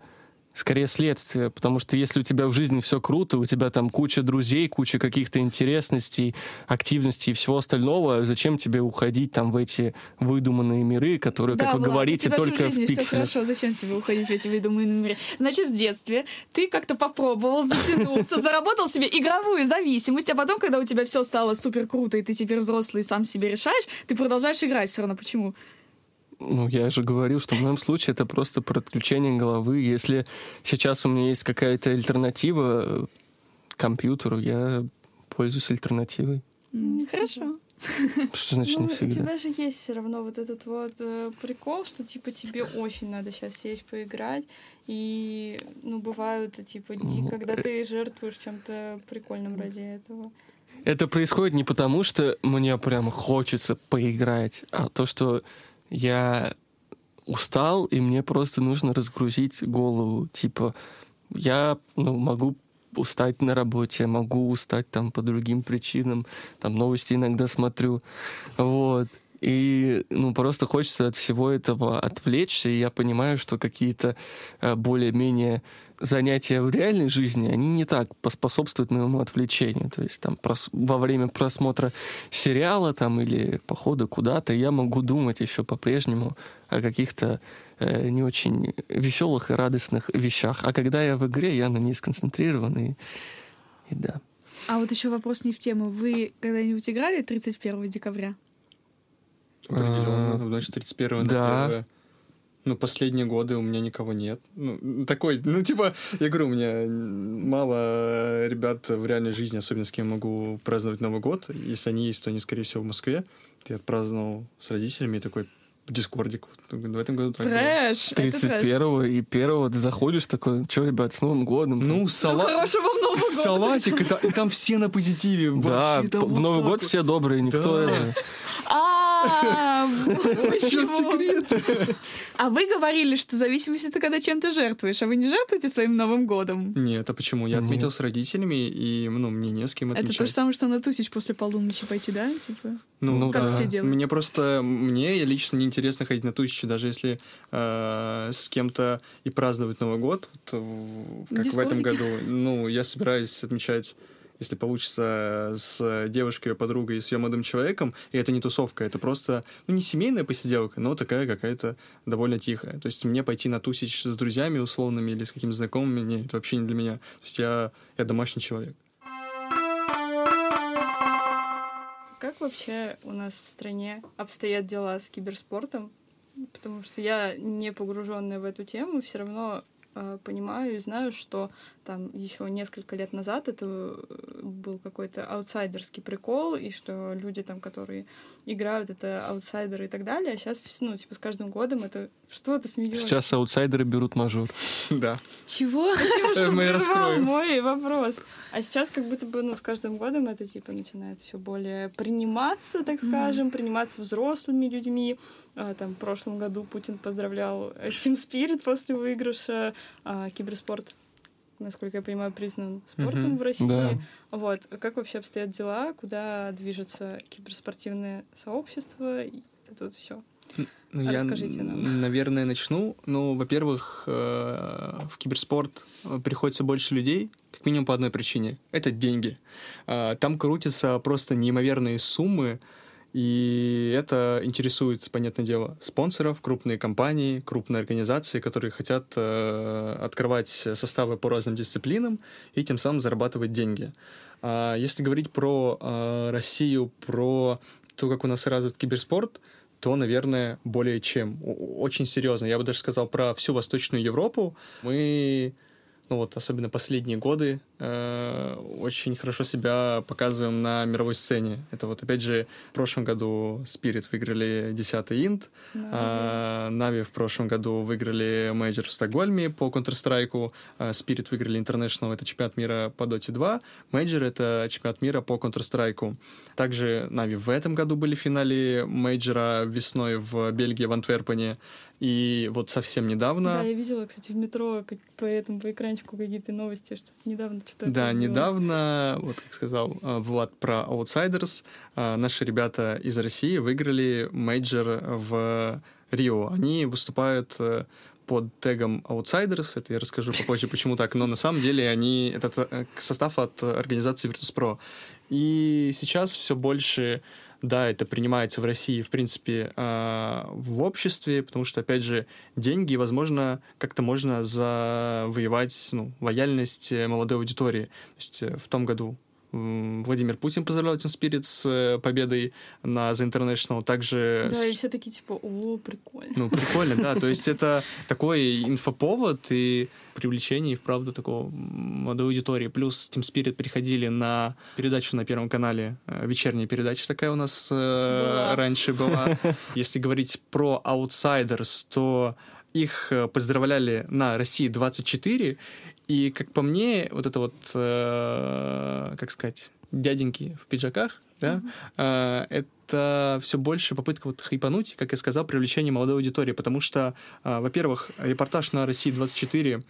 скорее следствие. Потому что если у тебя в жизни все круто, у тебя там куча друзей, куча каких-то интересностей, активностей и всего остального, зачем тебе уходить там в эти выдуманные миры, которые, Да, как вы Влад, говорите, тебя же только в жизни в все пикселях? хорошо, зачем тебе уходить в эти выдуманные миры? Значит, в детстве ты как-то попробовал затянуться, заработал себе игровую зависимость, а потом, когда у тебя все стало супер круто, и ты теперь взрослый и сам себе решаешь, ты продолжаешь играть все равно. Почему? Ну, я же говорил, что в моем случае это просто про отключение головы. Если сейчас у меня есть какая-то альтернатива э, компьютеру, я пользуюсь альтернативой. Хорошо. Что значит ну, не у всегда? тебя же есть все равно вот этот вот э, прикол, что типа тебе очень надо сейчас сесть поиграть, и ну бывают э, типа дни, Ну, когда э. ты жертвуешь чем-то прикольным ради этого. Это происходит не потому, что мне прям хочется поиграть, а то, что я устал, и мне просто нужно разгрузить голову. Типа, я ну, могу устать на работе, могу устать там по другим причинам, там новости иногда смотрю, вот. И ну, просто хочется от всего этого отвлечься, и я понимаю, что какие-то э, более-менее занятия в реальной жизни, они не так поспособствуют моему отвлечению. То есть там прос- во время просмотра сериала там или похода куда-то я могу думать еще по-прежнему о каких-то э, не очень веселых и радостных вещах. А когда я в игре, я на ней сконцентрирован и, и да. А вот еще вопрос не в тему. Вы когда-нибудь играли 31 декабря? Определенно. В ночь 31 на да. 1. Ну, последние годы у меня никого нет. Ну, такой, ну, типа, я говорю, у меня мало ребят в реальной жизни, особенно с кем могу праздновать Новый год. Если они есть, то они, скорее всего, в Москве. Я отпраздновал с родителями и такой в Дискорде. Вот В этом году так было. Трэш! это трэш. 31 и 1 ты заходишь такой, что, ребят, с Новым годом? Ну, Ну, сала... хорошего вам Нового года! салатик, и, та- и там все на позитиве. да, Вообще, там в Новый год все добрые, никто... А? Секрет? А вы говорили, что зависимость это когда чем-то жертвуешь, а вы не жертвуете своим Новым годом? Нет, а почему? Я Нет. отметил с родителями, и ну, мне не с кем Это отмечать. то же самое, что на тусич после полуночи пойти, да? Типа. Ну, Как да. все делают. Мне просто, мне лично неинтересно ходить на тысячи, даже если э, с кем-то и праздновать Новый год, вот, как в этом году. Ну, я собираюсь отмечать, если получится, с девушкой, подругой и с ее молодым человеком, и это не тусовка, это просто, ну, не семейная посиделка, но такая какая-то довольно тихая. То есть мне пойти на тусич с друзьями условными или с какими-то знакомыми, нет, это вообще не для меня. То есть я, я домашний человек. Как вообще у нас в стране обстоят дела с киберспортом? Потому что я не погруженная в эту тему, все равно э, понимаю и знаю, что там еще несколько лет назад это э, был какой-то аутсайдерский прикол, и что люди там, которые играют, это аутсайдеры и так далее, а сейчас, ну, типа, с каждым годом это... Что ты смеешься? Сейчас аутсайдеры берут мажор. Да. Чего? Мы раскроем. мой вопрос. А сейчас как будто бы, ну, с каждым годом это, типа, начинает все более приниматься, так скажем, приниматься взрослыми людьми. А, там, в прошлом году Путин поздравлял э, Team Spirit после выигрыша. А, киберспорт, насколько я понимаю, признан спортом Мгм. в России. Да. Вот. Как вообще обстоят дела? Куда движется киберспортивное сообщество? И это вот все. Ну, я, Расскажите нам. наверное, начну. Ну, во-первых, э, в киберспорт э, приходится больше людей, как минимум по одной причине. Это деньги. А, Там крутятся просто неимоверные суммы, И это интересует, понятное дело, спонсоров, крупные компании, крупные организации, которые хотят э, открывать составы по разным дисциплинам и тем самым зарабатывать деньги. А если говорить про э, Россию, про то, как у нас развит киберспорт, то, наверное, более чем. Очень серьезно. Я бы даже сказал про всю Восточную Европу. Мы ну вот, особенно последние годы, э, очень хорошо себя показываем на мировой сцене. Это вот, опять же, в прошлом году Spirit выиграли 10-й Инт, а Нави в прошлом году выиграли мейджор в Стокгольме по Counter-Strike, а Spirit выиграли International, это чемпионат мира по Dota 2, мейджор — это чемпионат мира по Counter-Strike. Также Нави в этом году были в финале мейджора весной в Бельгии, в Антверпене. И вот совсем недавно... Да, я видела, кстати, в метро как по этому, по экранчику какие-то новости, что недавно что-то... Да, недавно, вот как сказал э, Влад про Outsiders, э, наши ребята из России выиграли мейджор в Рио. Они выступают э, под тегом Outsiders, это я расскажу попозже, почему так, но на самом деле они, это э, состав от организации Virtus.pro. И сейчас все больше да, это принимается в России, в принципе, э, в обществе, потому что, опять же, деньги, возможно, как-то можно завоевать ну, лояльность э, молодой аудитории. То есть э, в том году Владимир Путин поздравлял Team Spirit с э, победой на The International. Также Да, и все такие, типа, о, прикольно. ну, прикольно, да. То есть это такой инфоповод и привлечение, и вправду, такого молодой аудитории. Плюс Team Spirit приходили на передачу на Первом канале. Э, Вечерняя передача такая у нас э, Была. раньше была. Если говорить про Outsiders, то их поздравляли на России 24, и, как по мне, вот это вот, э, как сказать, дяденьки в пиджаках, да, э, это все больше попытка вот хайпануть, как я сказал, привлечение молодой аудитории, потому что, э, во-первых, репортаж на России 24,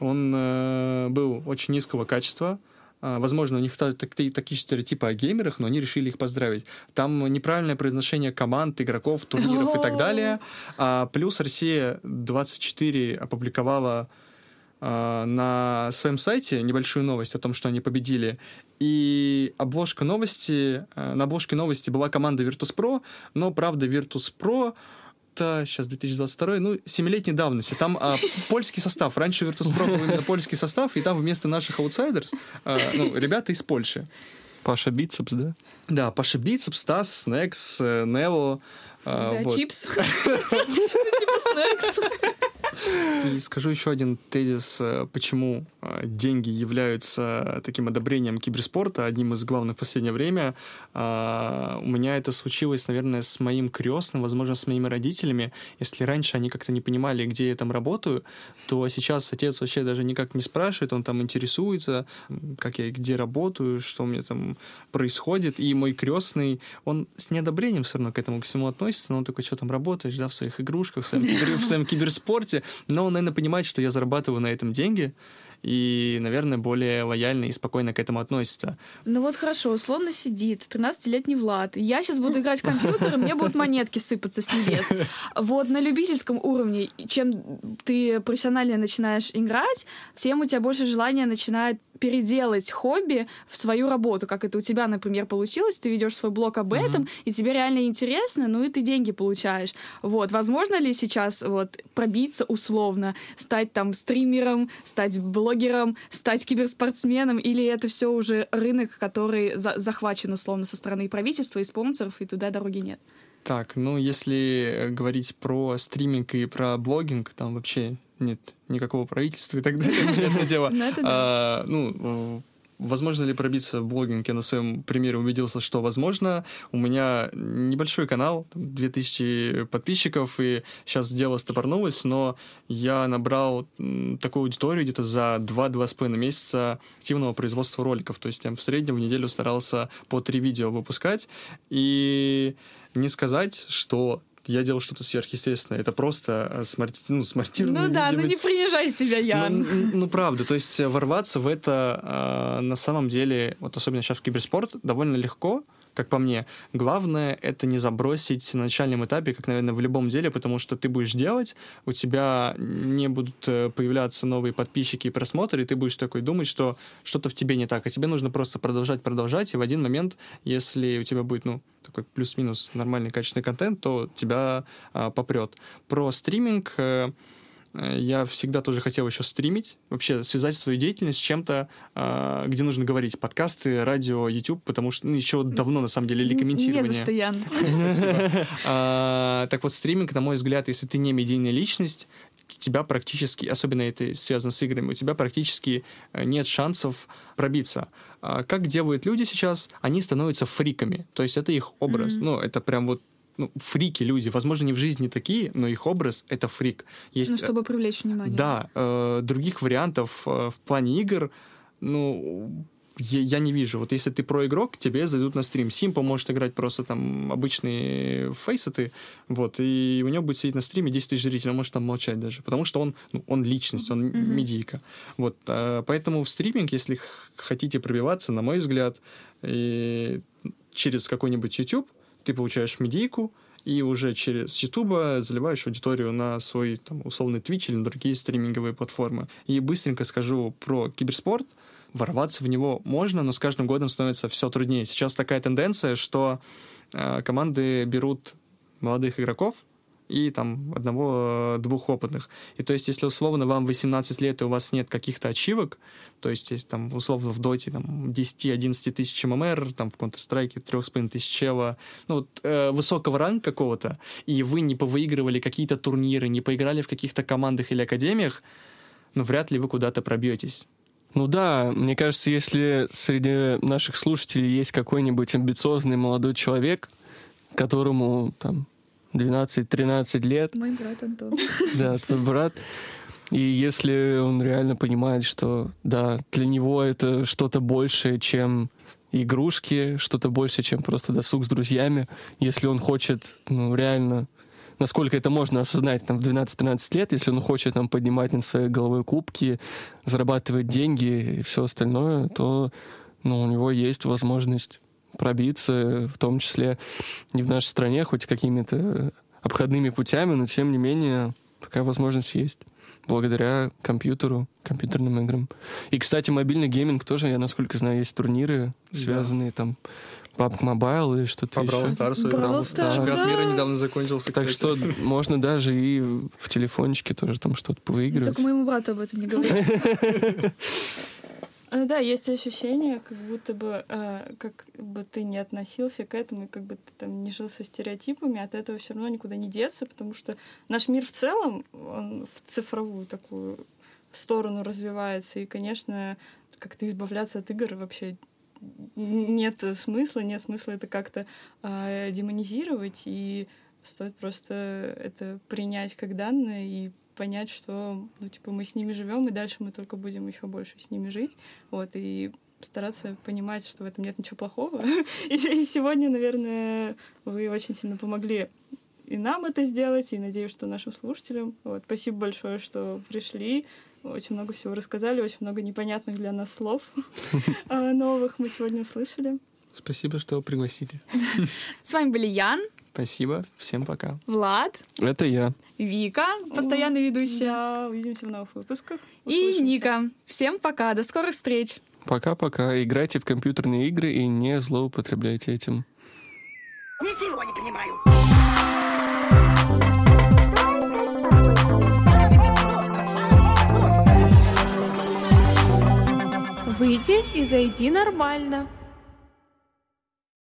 он э, был очень низкого качества, а, Возможно, у них та- так- такие, стереотипы о геймерах, но они решили их поздравить. Там неправильное произношение команд, игроков, турниров и так далее. А, плюс Россия 24 опубликовала на своем сайте небольшую новость о том, что они победили. И обложка новости, а, на обложке новости была команда Virtus.pro, но, правда, Virtus.pro это сейчас 2022, ну, семилетней давности. Там а, польский состав. Раньше Virtus.pro был именно польский состав, и там вместо наших аутсайдерс, а, ну, ребята из Польши. Паша Бицепс, да? Да, Паша Бицеп, Стас, Снекс, э, Нео. Да, вот. чипс. Типа снэкс. И скажу еще один тезис, э, почему э, деньги являются таким одобрением киберспорта, одним из главных в последнее время. А, У меня это случилось, наверное, с моим крестным, возможно, с моими родителями. Если раньше они как-то не понимали, где я там работаю, то сейчас отец вообще даже никак не спрашивает, он там интересуется, как я где работаю, что у меня там происходит. И мой крестный, он с неодобрением все равно к этому ко всему относится, но он такой, что там работаешь, да, в своих игрушках, в своем, в своем киберспорте. Но он, наверное, понимает, что я зарабатываю на этом деньги, и, наверное, более лояльно и спокойно к этому относится. Ну вот хорошо, условно сидит 13-летний Влад. Я сейчас буду играть в компьютер, и мне будут монетки сыпаться с небес. Вот на любительском уровне, чем ты профессионально начинаешь играть, тем у тебя больше желания начинает переделать хобби в свою работу, как это у тебя, например, получилось, ты ведешь свой блог об этом, и тебе реально интересно, ну и ты деньги получаешь. Вот, возможно ли сейчас вот пробиться условно, стать там стримером, стать блогером, стать киберспортсменом, или это все уже рынок, который за- захвачен условно со стороны правительства, и спонсоров, и туда дороги нет? Так, ну, если э, говорить про стриминг и про блогинг, там вообще нет никакого правительства и так далее, понятное дело. Ну. А, Ну, возможно ли пробиться в блогинг? Я на своем примере убедился, что возможно. У меня небольшой канал, там, 2000 подписчиков, и сейчас дело стопорнулось, но я набрал такую аудиторию где-то за 2-2,5 месяца активного производства роликов. То есть я в среднем в неделю старался по три видео выпускать, и не сказать, что я делал что-то сверхъестественное. Это просто э, смарти... ну, смонтированное Ну да, ну не принижай себя, ну, Ян. н- ну, правда, то есть э, ворваться в это э, на самом деле, вот особенно сейчас в киберспорт, довольно легко, как по мне. Главное — это не забросить на начальном этапе, как, наверное, в любом деле, потому что ты будешь делать, у тебя не будут э, появляться новые подписчики и просмотры, и ты будешь такой думать, что что-то в тебе не так, а тебе нужно просто продолжать, продолжать, и в один момент, если у тебя будет, ну, такой плюс-минус нормальный качественный контент, то тебя а, попрет. Про стриминг э, я всегда тоже хотел еще стримить, вообще связать свою деятельность с чем-то, а, где нужно говорить. Подкасты, радио, YouTube, потому что ну, еще давно, на самом деле, или комментирование. Не за что, Ян. А, Так вот, стриминг, на мой взгляд, если ты не медийная личность, у тебя практически, особенно это связано с играми, у тебя практически э, нет шансов пробиться. А Как делают люди сейчас? Они становятся фриками. То есть это их образ. Мгм. Ну, это прям вот ну, фрики люди. Возможно, не в жизни такие, но их образ — это фрик. Есть, Ну, э, чтобы привлечь внимание. да, э, других вариантов э, в плане игр, ну, я, я не вижу. Вот если ты про игрок, тебе зайдут на стрим. Симпа может играть просто там обычные фейсеты, вот, и у него будет сидеть на стриме 10 тысяч зрителей, он может там молчать даже, потому что он, ну, он личность, он Мгм. медийка. Вот, э, поэтому в стриминг, если хотите пробиваться, на мой взгляд, и через какой-нибудь YouTube ты получаешь медийку, и уже через YouTube заливаешь аудиторию на свой там, условный Twitch или на другие стриминговые платформы. И быстренько скажу про киберспорт. Ворваться в него можно, но с каждым годом становится все труднее. Сейчас такая тенденция, что э, команды берут молодых игроков и там одного-двух опытных. И то есть, если условно вам 18 лет, и у вас нет каких-то ачивок, то есть, если там условно в доте там 10-11 тысяч ММР, там в Counter-Strike 3,5 тысяч чела, ну вот э, высокого ранга какого-то, и вы не повыигрывали какие-то турниры, не поиграли в каких-то командах или академиях, ну вряд ли вы куда-то пробьетесь. Ну да, мне кажется, если среди наших слушателей есть какой-нибудь амбициозный молодой человек, которому там 12-13 лет, Мой брат Антон. да, твой брат, и если он реально понимает, что да, для него это что-то большее, чем игрушки, что-то большее, чем просто досуг с друзьями, если он хочет, ну, реально, насколько это можно осознать там, в 12-13 лет, если он хочет там, поднимать над своей головой кубки, зарабатывать деньги и все остальное, то ну, у него есть возможность пробиться, в том числе не в нашей стране, хоть какими-то обходными путями, но тем не менее такая возможность есть благодаря компьютеру, компьютерным играм. И, кстати, мобильный гейминг тоже, я насколько знаю, есть турниры, Да. связанные там PUBG Mobile или что-то По Brawl еще. Stars Brawl играл. Stars, Чемпионат да. мира недавно закончился, Так кстати. что можно даже и в телефончике тоже там что-то повыигрывать. Только моему брату об этом не говори. А, Да, есть ощущение, как будто бы, э, как бы ты не относился к этому, и как бы ты там не жил со стереотипами, от этого все равно никуда не деться, потому что наш мир в целом, он в цифровую такую сторону развивается, и, конечно, как-то избавляться от игр вообще нет смысла, нет смысла это как-то э, демонизировать, и стоит просто это принять как данное и понять, что ну, типа, мы с ними живем, и дальше мы только будем еще больше с ними жить. Вот, и стараться понимать, что в этом нет ничего плохого. И, сегодня, наверное, вы очень сильно помогли и нам это сделать, и надеюсь, что нашим слушателям. Вот, спасибо большое, что пришли. Очень много всего рассказали, очень много непонятных для нас слов а, новых мы сегодня услышали. Спасибо, что пригласили. С вами были Ян, Спасибо. Всем пока. Влад, Это я. Вика, постоянный ведущая, Да, увидимся в новых выпусках. и. Ника. Всем пока, до скорых встреч. Пока-пока. Играйте в компьютерные игры и не злоупотребляйте этим. Ничего не понимаю. Выйди и зайди нормально.